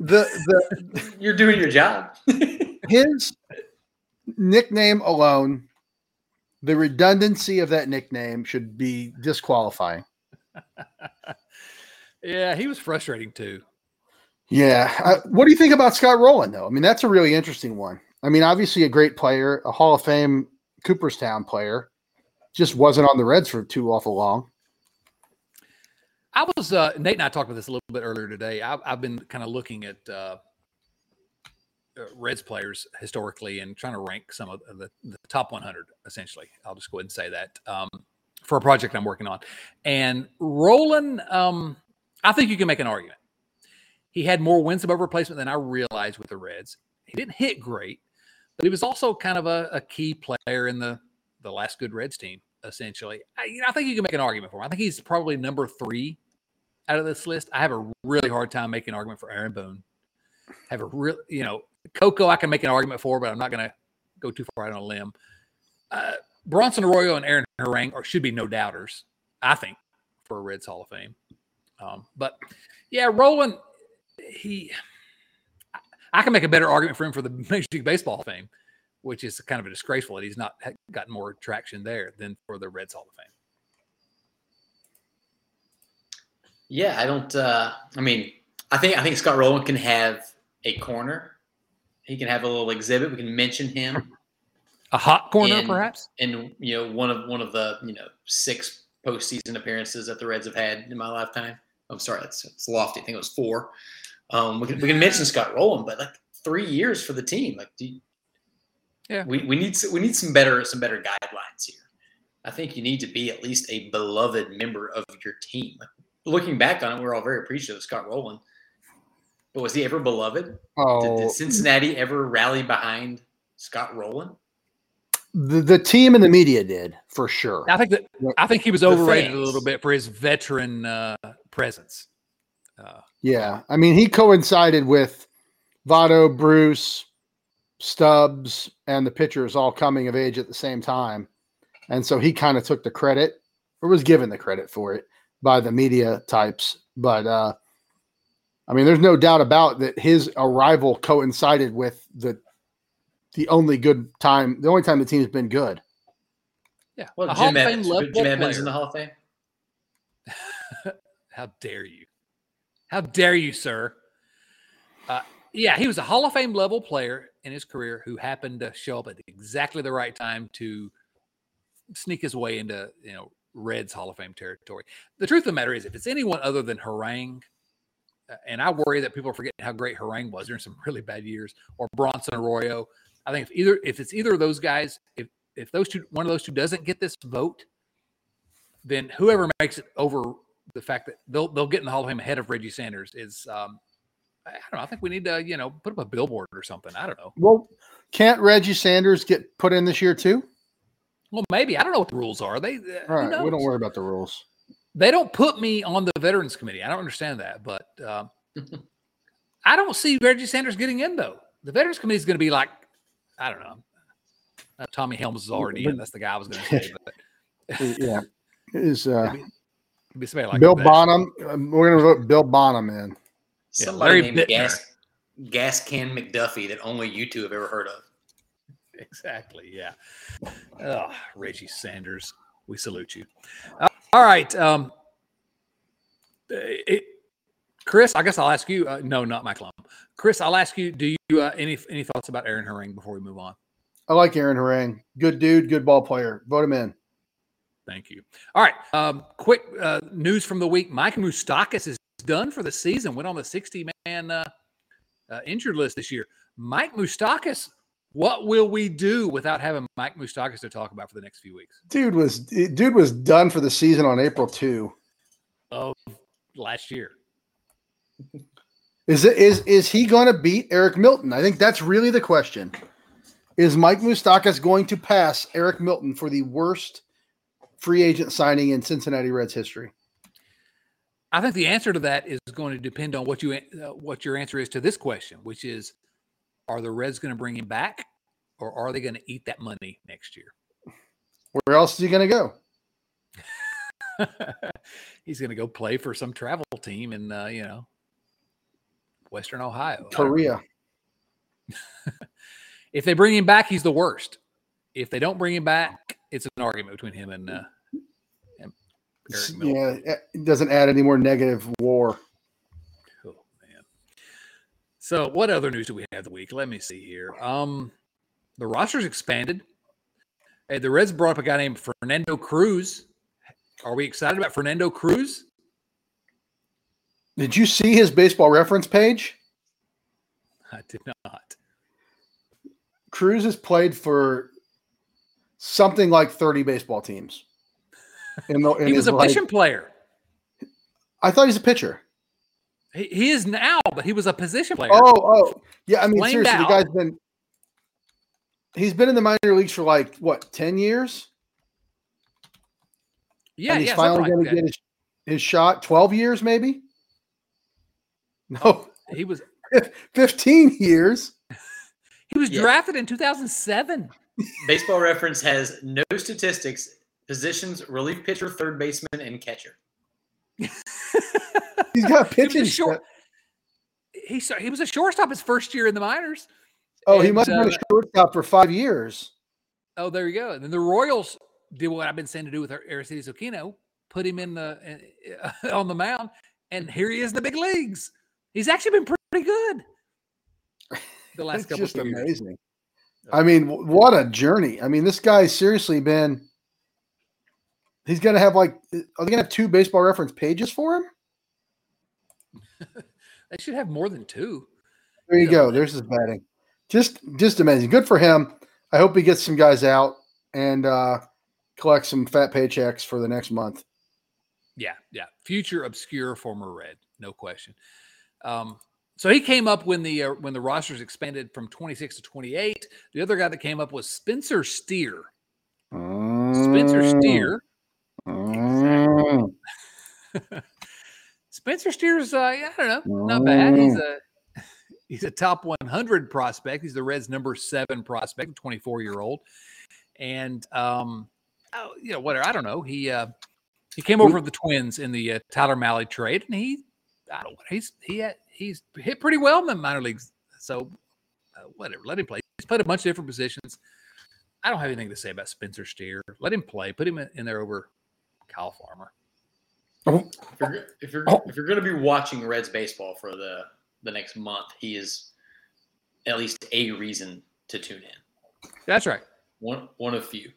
the the <laughs> You're doing your job. <laughs> his nickname alone, the redundancy of that nickname should be disqualifying. <laughs> Yeah, he was frustrating too. Yeah. I, what do you think about Scott Rolen, though? I mean, that's a really interesting one. I mean, obviously a great player, a Hall of Fame Cooperstown player, just wasn't on the Reds for too awful long. I was uh, Nate and I talked about this a little bit earlier today. I've, I've been kind of looking at uh, uh, Reds players historically and trying to rank some of the, the top 100. Essentially, I'll just go ahead and say that um, for a project I'm working on. And Rolen, um, I think you can make an argument. He had more wins above replacement than I realized with the Reds. He didn't hit great, but he was also kind of a, a key player in the the last good Reds team essentially. I, you know, I think you can make an argument for him. I think he's probably number three out of this list. I have a really hard time making an argument for Aaron Boone. Have a real, you know, Coco I can make an argument for, but I'm not going to go too far out on a limb. Uh, Bronson Arroyo and Aaron Harang are, should be no doubters, I think, for a Reds Hall of Fame. Um, but yeah, Rolen, he, I- I can make a better argument for him for the <laughs> Major League Baseball Hall of Fame which is kind of a disgraceful that he's not gotten more traction there than for the Reds Hall of Fame. Yeah, I don't. Uh, I mean, I think I think Scott Rolen can have a corner. He can have a little exhibit. We can mention him, A hot corner, And- perhaps. and you know, one of one of the you know six postseason appearances that the Reds have had in my lifetime. I'm sorry, that's it's lofty. I think it was four. Um, we can we can mention Scott Rolen, but like three years for the team. Like, do you, Yeah. we we need we need some better some better guidelines here. I think you need to be at least a beloved member of your team. Like, looking back on it, we're all very appreciative of Scott Rolen. But was he ever beloved? Did, Oh, did Cincinnati ever rally behind Scott Rolen? the, the team and the media did for sure. I think that I think he was overrated a little bit for his veteran uh, presence. Uh, Yeah. I mean, he coincided with Votto, Bruce, Stubbs, and the pitchers all coming of age at the same time. And so he kind of took the credit or was given the credit for it by the media types. But uh I mean, there's no doubt about that his arrival coincided with the the only good time, the only time the team's been good. yeah, Well, a Hall of Fame Evans. Jim Evans in the Hall of Fame. <laughs> How dare you? How dare you, sir? Uh, yeah, he was a Hall of Fame level player in his career who happened to show up at exactly the right time to sneak his way into you know Reds Hall of Fame territory. The truth of the matter is, if it's anyone other than Harang, uh, and I worry that people are forgetting how great Harang was during some <laughs> really bad years, or Bronson Arroyo. I think if either if it's either of those guys, if if those two one of those two doesn't get this vote, then whoever makes it over the fact that they'll they'll get in the Hall of Fame ahead of Reggie Sanders is um I don't know. I think we need to, you know, put up a billboard or something. I don't know. Well, can't Reggie Sanders get put in this year too? Well, maybe I don't know what the rules are. They uh, All right, we don't worry about the rules. they don't put me on the veterans committee. I don't understand that, but um, <laughs> I don't see Reggie Sanders getting in though. The veterans committee is going to be like, I don't know. Uh, Tommy Helms is already in. That's the guy I was going to say. <laughs> But yeah, is uh, be somebody like Bill that. Bonham. um, We're gonna vote Bill Bonham in. Yeah, Somebody Larry named Biittner. Gas, Gas Can McDuffie that only you two have ever heard of. <laughs> Exactly. Yeah. Oh, Reggie Sanders, we salute you. Uh, all right. Um, it, Chris, I guess I'll ask you. Uh, no, not my Lum. Chris, I'll ask you. Do you uh, any any thoughts about Aaron Harang before we move on? I like Aaron Harang. Good dude, good ball player. Vote him in. Thank you. All right. Um, quick uh, news from the week: Mike Moustakas is done for the season. Went on the 60 man uh, uh, injured list this year. Mike Moustakas. What will we do without having Mike Moustakas to talk about for the next few weeks? Dude was dude was done for the season on April two. Of last year. Is it is is he going to beat Eric Milton? I think that's really the question. Is Mike Moustakas going to pass Eric Milton for the worst free agent signing in Cincinnati Reds history? I think the answer to that is going to depend on what you uh, what your answer is to this question, which is: Are the Reds going to bring him back, or are they going to eat that money next year? Where else is he going to go? <laughs> He's going to go play for some travel team in uh, you know Western Ohio. I don't know. Korea. <laughs> If they bring him back, he's the worst. If they don't bring him back, it's an argument between him and, uh, and. Yeah, it doesn't add any more negative war. So what other news do we have the week? Let me see here. Um the roster's expanded. Hey, the Reds brought up a guy named Fernando Cruz. Are we excited about Fernando Cruz? Did you see his baseball reference page? I did not. Cruz has played for something like 30 baseball teams. In the, in He was a position player. I thought he's a pitcher. He, he is now, but he was a position player. Oh, oh, yeah. I mean, Flamed seriously, the guy's been he's been in the minor leagues for like what, 10 years? yeah, and he's yeah. finally going like to get his, his shot. 12 years, maybe? Oh, no, that. He was <laughs> 15 years. he was Yeah. drafted in 2007. Baseball Reference has no statistics, positions, relief pitcher, third baseman, and catcher. <laughs> <laughs> He's got He pitching. a short. He he was a shortstop his first year in the minors. Oh, he must have been uh, a shortstop for five years. Oh, there you go. And then the Royals did what I've been saying to do with Aristides Aquino, put him in the uh, <laughs> on the mound, and here he is in the big leagues. He's actually been pretty good <laughs> the last couple just of years. amazing. I mean, what a journey. I mean, this guy's seriously been. He's going to have like, are they going to have two baseball reference pages for him? They should have more than two. There you Yeah. go. There's his batting. Just, just amazing. Good for him. I hope he gets some guys out and uh collects some fat paychecks for the next month. Yeah, yeah. Future obscure former Red, no question. Um, so he came up when the uh, when the rosters expanded from 26 to 28. The other guy that came up was Spencer Steer. Spencer Mm, Steer. mm. <laughs> Spencer Steer's, uh, I don't know, not bad. He's Mm. a <laughs> he's a top 100 prospect. He's the Reds' number seven prospect, 24 year old, and um, oh, you know, whatever. I don't know. He uh, he came over the Twins in the uh, Tyler Mahle trade, and he, I don't know, he's he had, he's hit pretty well in the minor leagues. So uh, whatever, let him play. He's played a bunch of different positions. I don't have anything to say about Spencer Steer. Let him play. Put him in, in there over Kyle Farmer. If you're if you're, Oh. if you're going to be watching Reds baseball for the the next month, he is at least a reason to tune in. That's right. One one of few.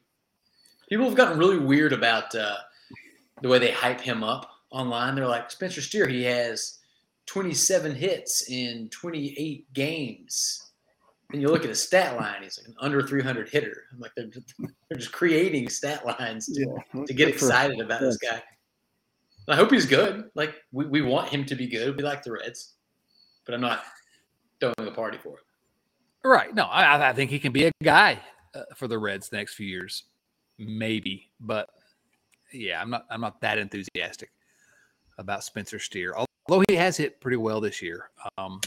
People have gotten really weird about uh, the way they hype him up online. They're like Spencer Steer. He has 27 hits in 28 games. And you look at his stat line; he's like an under 300 hitter. I'm like they're just, <laughs> they're just creating stat lines to, Yeah. to get Good for- excited about this guy. I hope he's good. Like we, we want him to be good. We like the Reds, but I'm not throwing a party for it. Right. No, I, I think he can be a guy uh, for the Reds the next few years, maybe. But yeah, I'm not I'm not that enthusiastic about Spencer Steer, although he has hit pretty well this year. Um,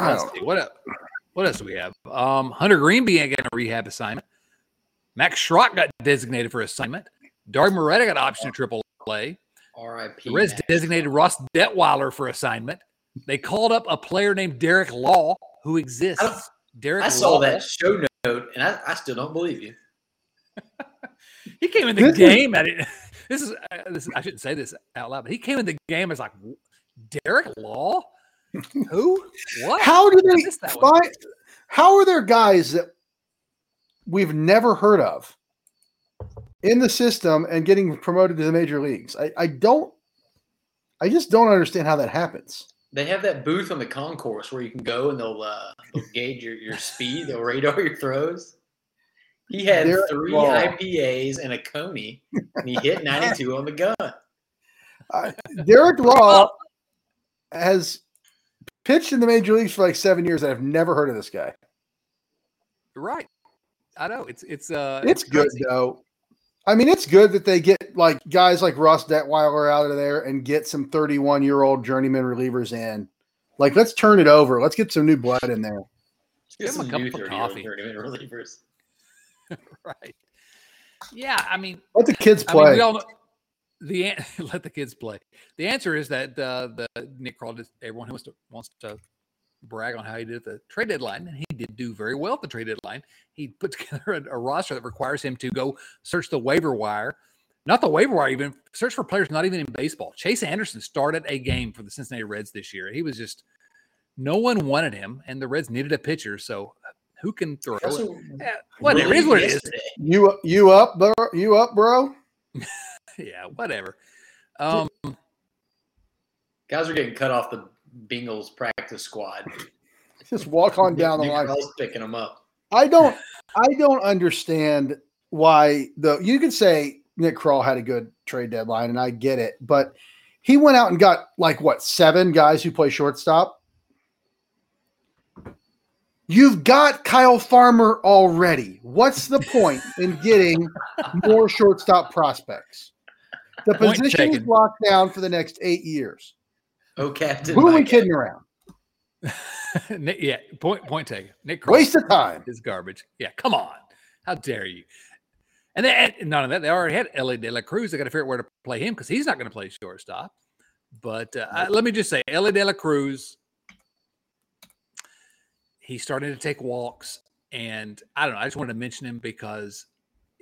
let's see what else, what else do we have? Um, Hunter Greene being a rehab assignment. Max Schrock got designated for assignment. Dauri Moreta got an option to triple A. R.I.P. The Reds Max. designated Ross Detwiler for assignment. They called up a player named Derek Law who exists. I- Derek I saw Law. that show note, and I, I still don't believe you. <laughs> He came in the This is- game at it. <laughs> This is, uh, this is I shouldn't say this out loud, but he came in the game as like Derek Law. <laughs> Who? What? How do they that find? How are there guys that we've never heard of in the system and getting promoted to the major leagues? I, I don't. I just don't understand how that happens. They have that booth on the concourse where you can go and they'll, uh, they'll gauge your, your speed, they'll radar your throws. He had Derek three Law. IPAs and a Coney, and he hit 92 on the gun. Uh, Derek Law has pitched in the major leagues for like seven years. and I've never heard of this guy. Right. I know it's it's uh It's good though. I mean, it's good that they get like guys like Ross Detwiler out of there and get some 31 year old journeyman relievers in. Like, let's turn it over. Let's get some new blood in there. Let's Give him a cup of coffee. relievers. <laughs> Right. Yeah, I mean, Let the kids I mean, play. we all know the <laughs> let the kids play. The answer is that uh, the Nick Krall, just everyone who wants to wants to brag on how he did at the trade deadline, and he did do very well at the trade deadline. He put <laughs> together a, a roster that requires him to go search the waiver wire, not the waiver wire, even search for players not even in baseball. Chase Anderson started a game for the Cincinnati Reds this year. He was just no one wanted him, and the Reds needed a pitcher. So who can throw? He also? Yeah, whatever. It is what it is. you you up, bro? You up, bro? <laughs> Yeah, whatever. Um, Guys are getting cut off the Bengals practice squad. Just walk on down the Nick line. Krall's picking them up. I don't I don't understand why the you could say Nick Krall had a good trade deadline, and I get it, but he went out and got like what seven guys who play shortstop. You've got Kyle Farmer already. What's the point in getting more shortstop prospects? The position is locked down for the next eight years. Oh, Captain. Who are we Mike. kidding around? <laughs> Nick, yeah, point point taken. Nick Krall Waste of time. is garbage. Yeah, come on. How dare you? And then and none of that. They already had Elly De La Cruz. They got to figure out where to play him because he's not going to play shortstop. But uh, I- let me just say, Elly De La Cruz, he's starting to take walks, and I don't know. I just wanted to mention him because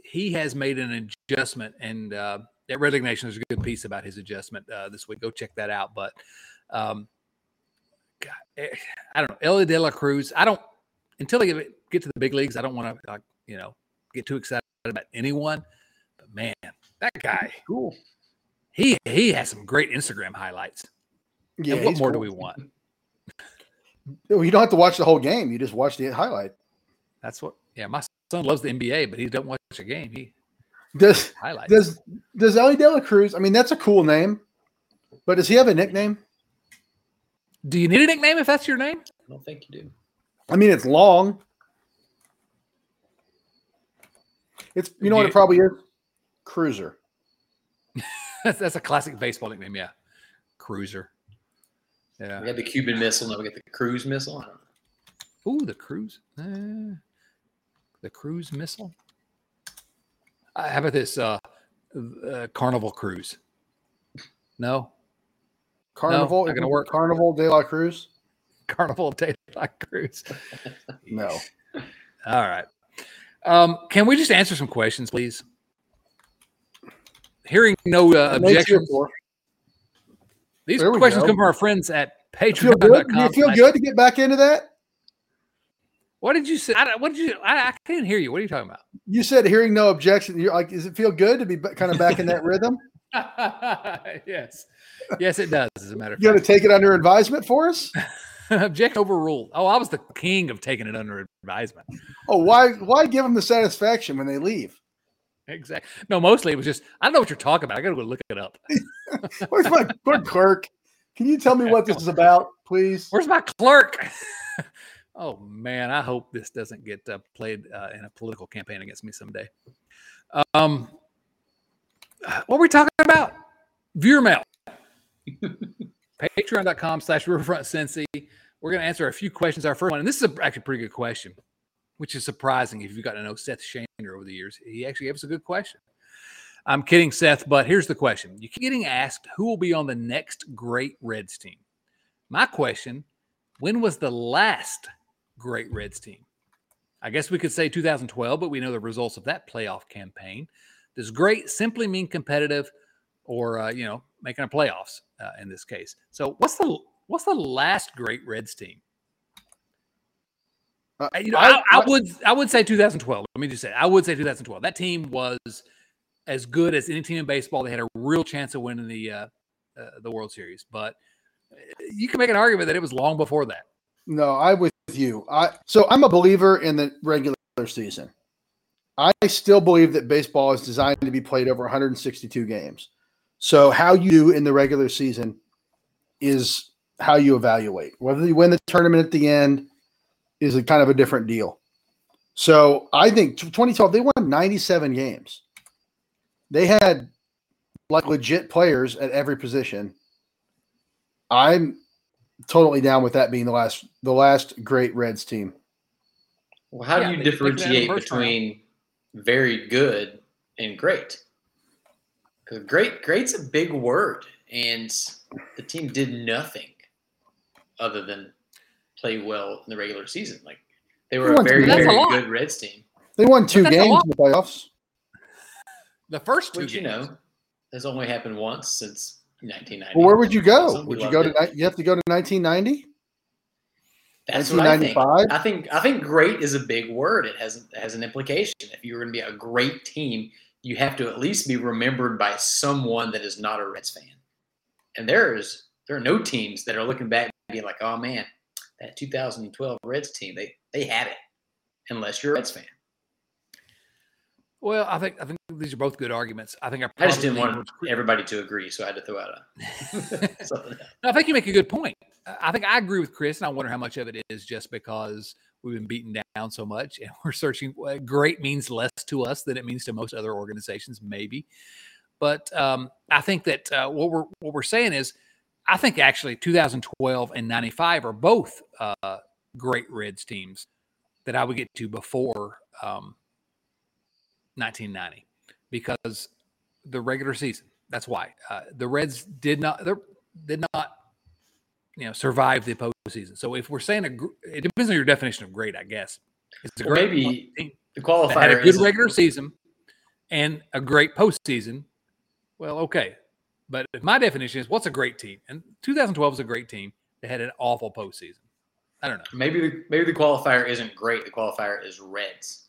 he has made an adjustment, and uh, at Redleg Nation, there's a good piece about his adjustment uh, this week. Go check that out. But um, God, eh, I don't know. Elly De La Cruz. I don't until they get, to the big leagues. I don't want to, like, you know, get too excited about anyone. But man, that guy, Cool. he he has some great Instagram highlights. Yeah. and what more do we want? <laughs> You don't have to watch the whole game. You just watch the highlight. That's what. Yeah, my son loves the NBA, but he doesn't watch a game. He Does <laughs> highlights. does does Elly De La Cruz? I mean, that's a cool name, but does he have a nickname? do you need a nickname if that's your name? I don't think you do. I mean, it's long. It's you know what it probably is. Cruiser. <laughs> that's, that's a classic baseball nickname. Yeah, Cruiser. Yeah. We got the Cuban Missile. Now we got the Cruise Missile. I. Ooh, the cruise. Uh, the cruise missile. Uh, how about this? Uh, uh, Carnival cruise. No, Carnival. not gonna work. Carnival de la Cruz. Carnival Day Cruise. <laughs> No. All right. Um, can we just answer some questions, please? Hearing no uh, objections. These questions go. come from our friends at feel? Do patreon.com. you feel good to get back into that? What did you say? I, what did you? I, I can't hear you. What are you talking about? You said hearing no objection. You're like, does it feel good to be kind of back in that rhythm? <laughs> yes, yes, it does. As a matter of You got to take it under advisement for us. <laughs> object overruled. Oh, I was the king of taking it under advisement. Oh, why? Why give them the satisfaction when they leave? Exactly. No, mostly it was just I don't know what you're talking about. I got to go look it up. <laughs> Where's my clerk? Can you tell me what this is about, please? Where's my clerk? Oh man, I hope this doesn't get uh, played uh, in a political campaign against me someday. Um, what are we talking about? Viewer mail. <laughs> Patreon.com slash Riverfront Cincy. We're going to answer a few questions. Our first one, and this is a, actually a pretty good question, which is surprising if you've gotten to know Seth Shaner over the years. He actually gave us a good question. I'm kidding, Seth, but here's the question. You keep getting asked who will be on the next great Reds team. My question when was the last great Reds team? I guess we could say 2012, but we know the results of that playoff campaign. Does great simply mean competitive or, uh, you know, making a playoffs uh, in this case? So what's the what's the last great Reds team? Uh, you know, I, I, I, would I would say 2012. Let me just say I would say 2012. That team was as good as any team in baseball. They had a real chance of winning the uh, uh, the World Series, but uh, you can make an argument that it was long before that. No, I with you. I so I'm a believer in the regular season. I still believe that baseball is designed to be played over 162 games. So how you do in the regular season is how you evaluate. Whether you win the tournament at the end is a kind of a different deal. So I think 2012 they won 97 games. They had like legit players at every position. I'm totally down with that being the last the last great Reds team. Well, how yeah, do you differentiate between round. very good and great? Because great great's a big word, and the team did nothing other than play well in the regular season. Like they were they a very very a good Reds team. They won two games in the playoffs. The first two, which games. you know, has only happened once since 1990. Well, where would you go? would you go to? It. You have to go to 1990. That's what I think. I think I think great is a big word. It has has an implication. If you're going to be a great team, you have to at least be remembered by someone that is not a Reds fan. And there's there are no teams that are looking back and being like, "Oh man, that 2012 Reds team, they they had it." Unless you're a Reds fan. Well, I think I think these are both good arguments. I think I, I just didn't want everybody to agree, so I had to throw out a. <laughs> <laughs> no, I think you make a good point. I think I agree with Chris, and I wonder how much of it is just because we've been beaten down so much, and <laughs> we're searching. Great means less to us than it means to most other organizations, maybe. But um, I think that uh, what we're what we're saying is, I think actually 2012 and 95 are both uh, great Reds teams that I would get to before. Um, 1990 because the regular season. That's why uh, the Reds did not did not you know survive the postseason. So if we're saying a, it depends on your definition of great, I guess. It's a great maybe the qualifier had a good regular season and a great postseason. Well, okay, but if my definition is what's a great team, and 2012 was a great team. They had an awful postseason. I don't know. Maybe the, maybe the qualifier isn't great. The qualifier is Reds.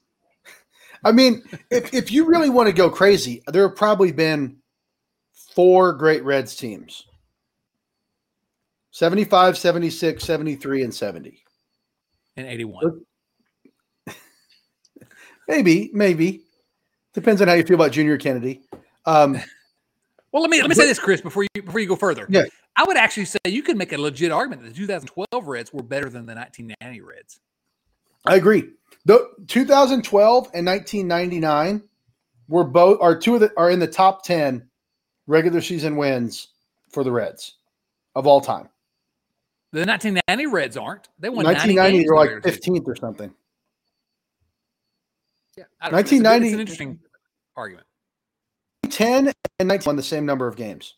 I mean, if, if you really want to go crazy, there have probably been four great Reds teams 75, 76, 73, and 70. And 81. <laughs> maybe, maybe. Depends on how you feel about Junior Kennedy. Um, <laughs> well, let me let me say this, Chris, before you before you go further. Yeah. I would actually say you could make a legit argument that the 2012 Reds were better than the 1990 Reds. I agree. The 2012 and 1999 were both are two of the are in the top 10 regular season wins for the Reds of all time. The 1990 Reds aren't. They won 1990 are like 15th or something. Yeah, 1990 it's, an interesting argument. 10 and 19 won the same number of games.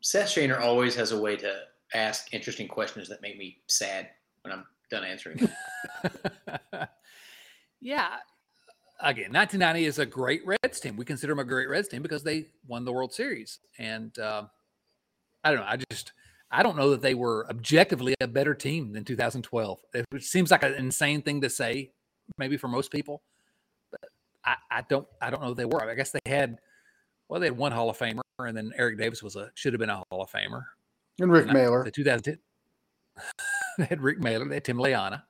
Seth Shaner always has a way to ask interesting questions that make me sad when I'm done answering. <laughs> yeah. Again, 1990 is a great Reds team. We consider them a great Reds team because they won the World Series. And uh, I don't know. I just, I don't know that they were objectively a better team than 2012. It seems like an insane thing to say, maybe for most people. But I, I don't, I don't know they were. I guess they had, well, they had one Hall of Famer, and then Eric Davis was a should have been a Hall of Famer. And Rick Mahler. The 2010. <laughs> they had Rick Mahler, they had Tim Layana.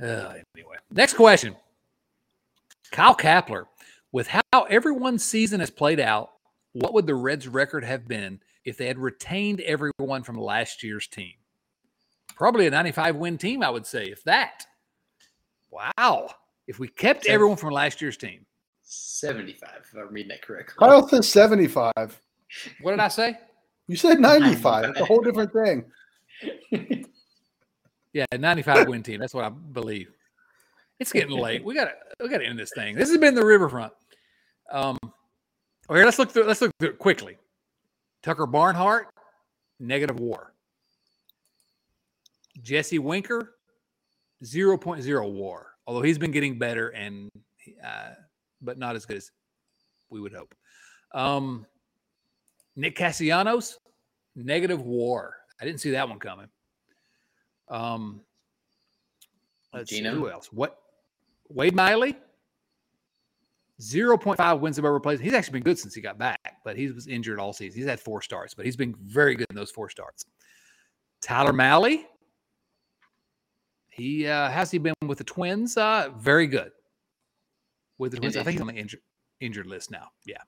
Uh, anyway, next question. Kyle Kapler, with how everyone's season has played out, what would the Reds' record have been if they had retained everyone from last year's team? Probably a 95 win team, I would say, if that. Wow. If we kept everyone from last year's team. 75, if I'm reading that correctly. Kyle says 75. What did I say? You said 95. It's a whole different thing. Yeah, 95 win team. That's what I believe. It's getting late. We got to we got to end this thing. This has been the Riverfront. Um, well, here let's look through. Let's look through quickly. Tucker Barnhart, negative WAR. Jesse Winker, 0.0 WAR. Although he's been getting better and, uh, but not as good as we would hope. Um, Nick Castellanos, negative WAR. I didn't see that one coming. Um, let's see who else. What Wade Miley, 0.5 wins above replacement. He's actually been good since he got back, but he was injured all season. He's had four starts, but he's been very good in those four starts. Tyler Mahle, he uh, has he been with the Twins? Uh, very good with the Twins. I think he's on the injured injured list now. Yeah.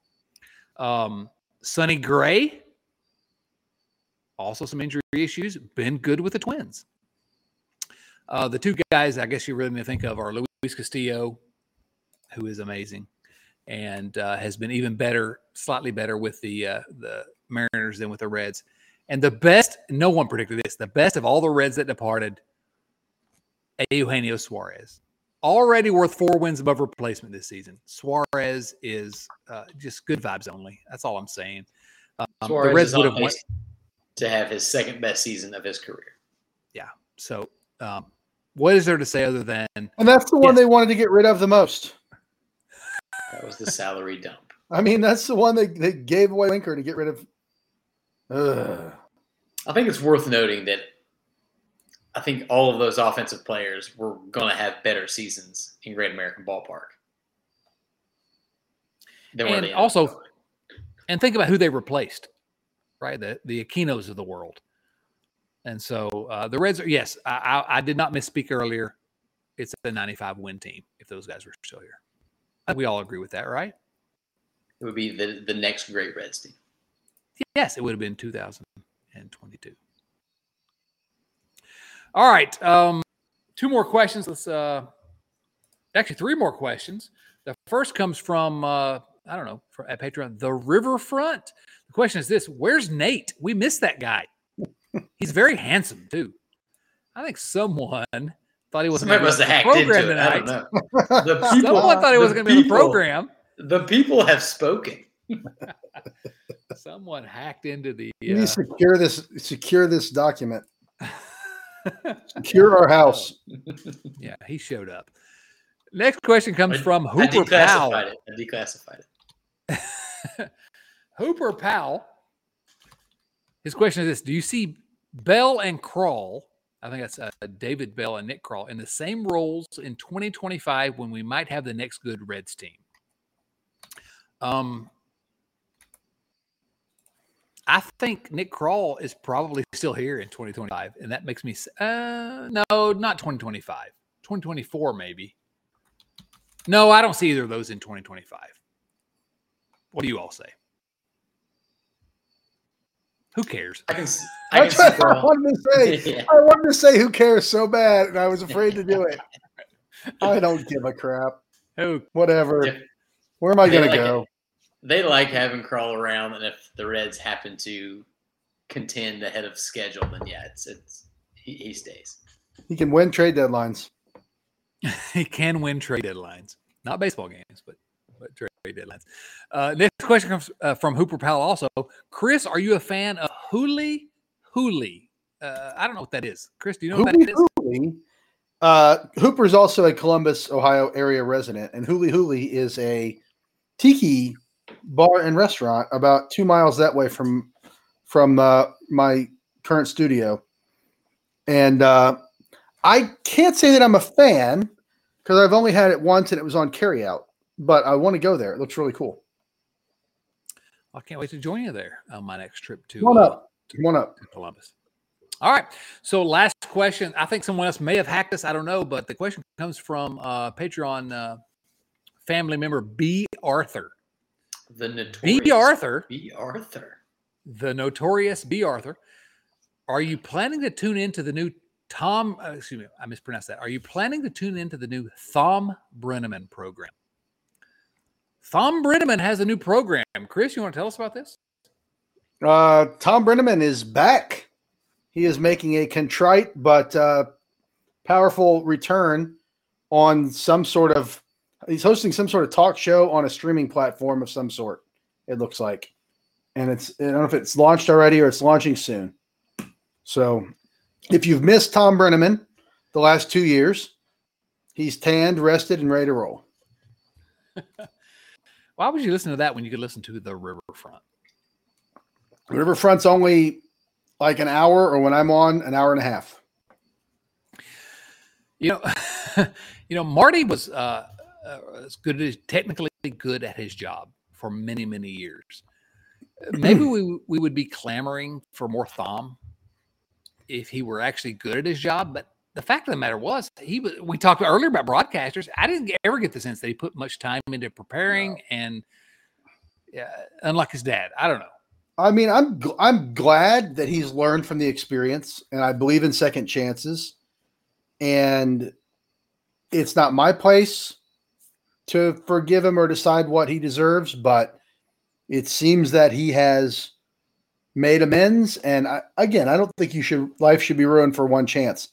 Um, Sonny Gray, also some injury issues. Been good with the Twins. Uh, the two guys I guess you really need to think of are Luis Castillo, who is amazing, and uh, has been even better, slightly better with the uh, the Mariners than with the Reds. And the best, no one predicted this, the best of all the Reds that departed, Eugenio Suarez. Already worth four wins above replacement this season. Suarez is uh, just good vibes only. That's all I'm saying. Um, the Reds would have won to have his second best season of his career. Yeah. So, um, what is there to say other than? And that's the one yes. they wanted to get rid of the most. That was the salary dump. <laughs> I mean, that's the one they, they gave away Winker to get rid of. Ugh. I think it's worth noting that I think all of those offensive players were going to have better seasons in Great American Ballpark. and also, and think about who they replaced, right? The the Aquinos of the world. And so uh, the Reds are yes, I, I, I did not misspeak earlier. It's a 95 win team if those guys were still here. We all agree with that, right? It would be the the next great Reds team. Yes, it would have been 2022. All right. Um, two more questions. Let's uh, actually three more questions. The first comes from uh, I don't know from, at Patreon. The Riverfront. The question is this: Where's Nate? We missed that guy. He's very handsome too. I think someone thought he wasn't going to be on the program tonight. The <laughs> people, someone thought he wasn't going to be on the program. The people have spoken. <laughs> someone hacked into the. Uh, you need secure this. Secure this document. <laughs> Secure our house. yeah, he showed up. Next question comes from Hooper Powell. It. I declassified it. <laughs> Hooper Powell. His question is this: Do you see Bell and Krall? I think that's uh, David Bell and Nick Krall in the same roles in 2025 when we might have the next good Reds team. Um, I think Nick Krall is probably still here in 2025, and that makes me uh no, not 2025, 2024 maybe. No, I don't see either of those in 2025. What do you all say? Who cares? I can. I, That's what I wanted to say. yeah. <laughs> I wanted to say who cares so bad, and I was afraid to do it. <laughs> I don't give a crap. Who? Whatever. Where am I going to go? they like having Krall around, and if the Reds happen to contend ahead of schedule, then yeah, it's it's he, he stays. He can win trade deadlines. <laughs> he can win trade deadlines, not baseball games, but but trade deadlines. Uh, next question comes uh, from Hooper Powell. Also, Chris, are you a fan of Huli Huli? Uh, I don't know what that is. Chris, do you know what that is? Huli. Uh, Hooper is also a Columbus, Ohio area resident, and Huli Huli is a tiki bar and restaurant about two miles that way from from uh, my current studio, and uh, I can't say that I'm a fan because I've only had it once and it was on carryout. But I want to go there. It looks really cool. I can't wait to join you there on my next trip to, Come on up. Uh, Come on up. Columbus. All right. So last question. I think someone else may have hacked us. I don't know, but the question comes from uh, Patreon uh, family member B. Arthur. The notorious B. Arthur. B. Arthur. The notorious B. Arthur. Are you planning to tune into the new Tom? Uh, excuse me, I mispronounced that. Are you planning to tune into the new Thom Brennaman program? Thom Brennaman has a new program. Chris, you want to tell us about this? Uh, Thom Brennaman is back. He is making a contrite but uh, powerful return on some sort of. He's hosting some sort of talk show on a streaming platform of some sort. It looks like, and it's I don't know if it's launched already or it's launching soon. So, if you've missed Thom Brennaman the last two years, he's tanned, rested, and ready to roll. <laughs> Why would you listen to that when you could listen to the Riverfront? Riverfront's only like an hour, or when I'm on, an hour and a half. You know, <laughs> you know, Marty was uh, uh, as good as technically good at his job for many, many years. <clears throat> Maybe we we would be clamoring for more Thom if he were actually good at his job. But the fact of the matter was, he was. We talked earlier about broadcasters. I didn't ever get the sense that he put much time into preparing, no. and yeah, unlike his dad, I don't know. I mean, I'm I'm glad that he's learned from the experience, and I believe in second chances. And it's not my place to forgive him or decide what he deserves, but it seems that he has made amends. And I, again, I don't think you should life should be ruined for one chance.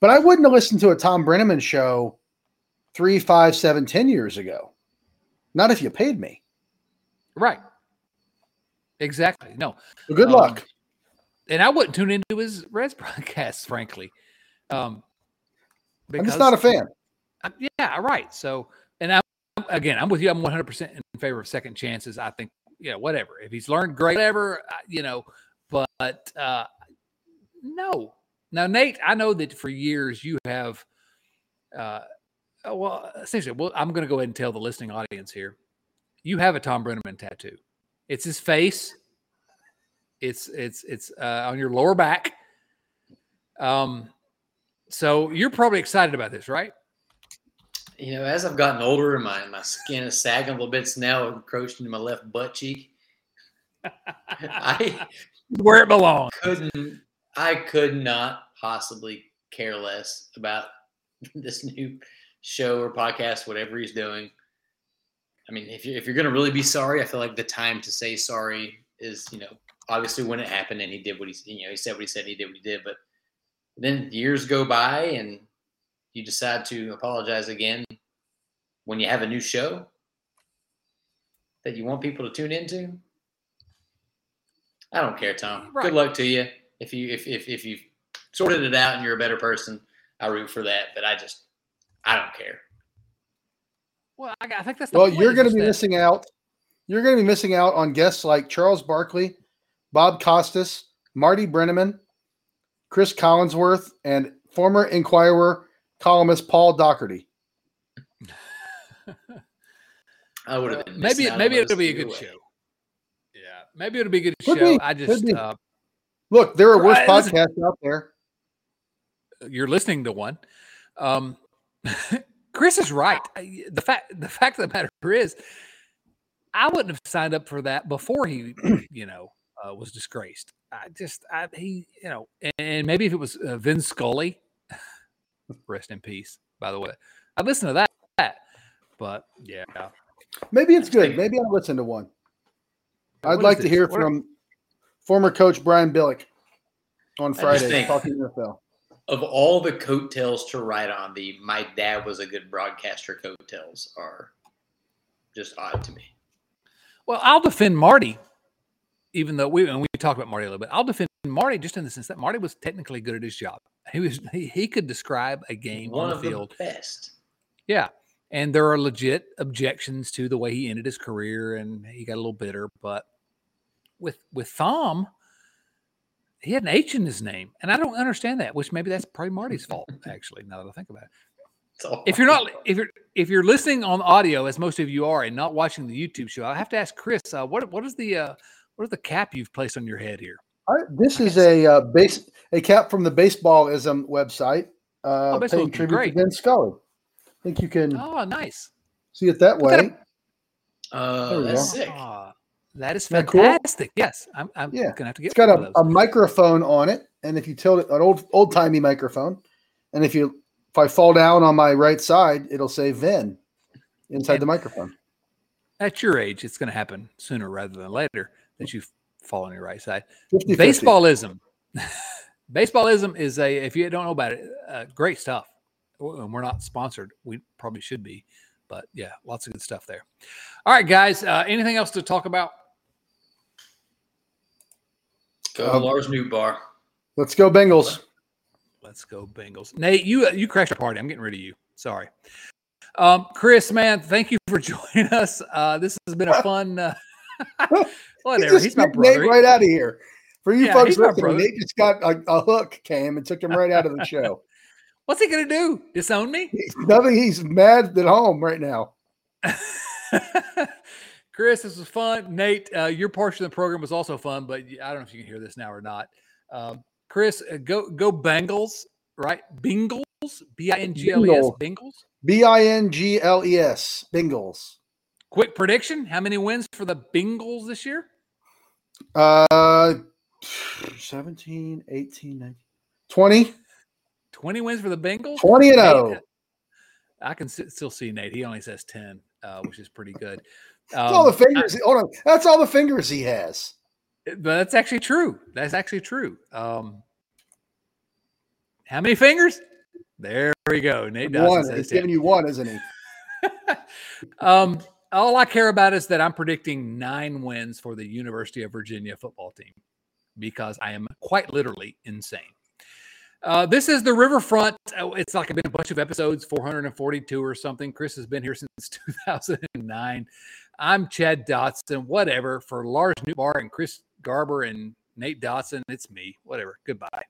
But I wouldn't have listened to a Thom Brennaman show three, five, seven, ten years ago. Not if you paid me. Right. Exactly. No. Well, good um, luck. And I wouldn't tune into his Reds <laughs> broadcasts, frankly. Um, because, I'm just not a fan. Uh, yeah, right. So, and I'm again, I'm with you. I'm 100 percent in favor of second chances. I think, yeah, whatever. If he's learned great, whatever, you know. But uh, no. Now, Nate, I know that for years you have. Uh, well, essentially, well, I'm going to go ahead and tell the listening audience here. You have a Thom Brennaman tattoo. It's his face. It's it's it's uh, on your lower back. Um, so you're probably excited about this, right? You know, as I've gotten older, my my skin is sagging a little bit. It's now encroaching into my left butt cheek. <laughs> I where it belongs. Couldn't I could not possibly care less about <laughs> this new show or podcast, whatever he's doing. I mean, if you're, if you're going to really be sorry, I feel like the time to say sorry is, you know, obviously when it happened and he did what he, you know, he said what he said, he did what he did. But then years go by and you decide to apologize again when you have a new show that you want people to tune into. I don't care, Thom. Right. Good luck to you. If you if if if you've sorted it out and you're a better person, I root for that. But I just I don't care. Well, I, I think that's the well. You're going to be that. missing out. You're going to be missing out on guests like Charles Barkley, Bob Costas, Marty Brennaman, Cris Collinsworth, and former Inquirer columnist Paul Daugherty. I would have been maybe maybe it'll be a good show. Yeah, maybe it'll be a good Could show. Be. I just uh, look. There are worse podcasts out there. You're listening to one. Um, <laughs> Chris is right. The fact the fact of the matter is, I wouldn't have signed up for that before he, <clears throat> you know, uh, was disgraced. I just, I he, you know, and maybe if it was uh, Vin Scully, <laughs> rest in peace. By the way, I'd listen to that. But yeah, maybe it's good. Maybe I'll listen to one. I'd like to hear from former coach Brian Billick on Friday talking NFL of all the coattails to ride on, the my dad was a good broadcaster coattails are just odd to me. Well, I'll defend Marty, even though we and we talked about Marty a little bit. I'll defend Marty just in the sense that Marty was technically good at his job. He was he, he could describe a game One on the field. The best. Yeah. And there are legit objections to the way he ended his career and he got a little bitter. But with with Thom, he had an H in his name, and I don't understand that. Which maybe that's probably Marty's fault, <laughs> actually. Now that I think about it. If you're not if you're if you're listening on audio, as most of you are, and not watching the YouTube show, I have to ask Chris, uh, what what is the uh, what is the cap you've placed on your head here? this is a uh, base a cap from the Baseballism website. Uh, oh, paying tribute great. to Vin Scully. I think you can. Oh, nice. See it that way. Uh, that's sick. Oh, that is fantastic. Cool? Yes, I'm, I'm yeah. gonna have to get. It's got a, a, microphone on it, and if you tilt it, an old old timey microphone, and if you if I fall down on my right side, it'll say Vin inside and, the microphone. at your age, it's going to happen sooner rather than later that you fall on your right side. 50-50. Baseballism. <laughs> Baseballism is a, if you don't know about it, uh, great stuff. And we're not sponsored. We probably should be, but yeah, lots of good stuff there. All right, guys. Uh, anything else to talk about? Go Um, Lars Nootbaar. Let's go Bengals. Let's go Bengals. Nate, you you crashed our party. I'm getting rid of you. Sorry. Um, Chris, man, thank you for <laughs> joining us. Uh, this has been a fun. Uh, <laughs> whatever. just He's my kicked brother. Nate right out of here. For you Yeah, folks he's my listening, brother. Nate just got a, a hook came and took him right out of the show. <laughs> What's he gonna do? Disown me? He's, nothing. He's mad at home right now. Chris, this was fun. Nate, uh, your portion of the program was also fun, but I don't know if you can hear this now or not. Um, Chris, uh, go go Bengals, right? Bengals, B I N G L E S, Bengals. B I N G L E S. Bengals. Quick prediction: How many wins for the Bengals this year? Uh, 17, 18, 19, 20. Twenty wins for the Bengals. 20 and Nate, 0. uh, I can still see Nate. He only says ten, uh, which is pretty good. That's all the Um, fingers. hold on. That's all the fingers he has. But that's actually true. That's actually true. Um, how many fingers? There we go. Nate One. He's 10. giving you one, isn't he? <laughs> um, all I care about is that I'm predicting nine wins for the University of Virginia football team because I am quite literally insane. Uh, this is the Riverfront. Oh, It's like been a bunch of episodes, 442 or something. Chris has been here since <laughs> 2009. I'm Chad Dotson, whatever. For Lars Nootbaar and Chris Garber and Nate Dotson, it's me. Whatever. Goodbye.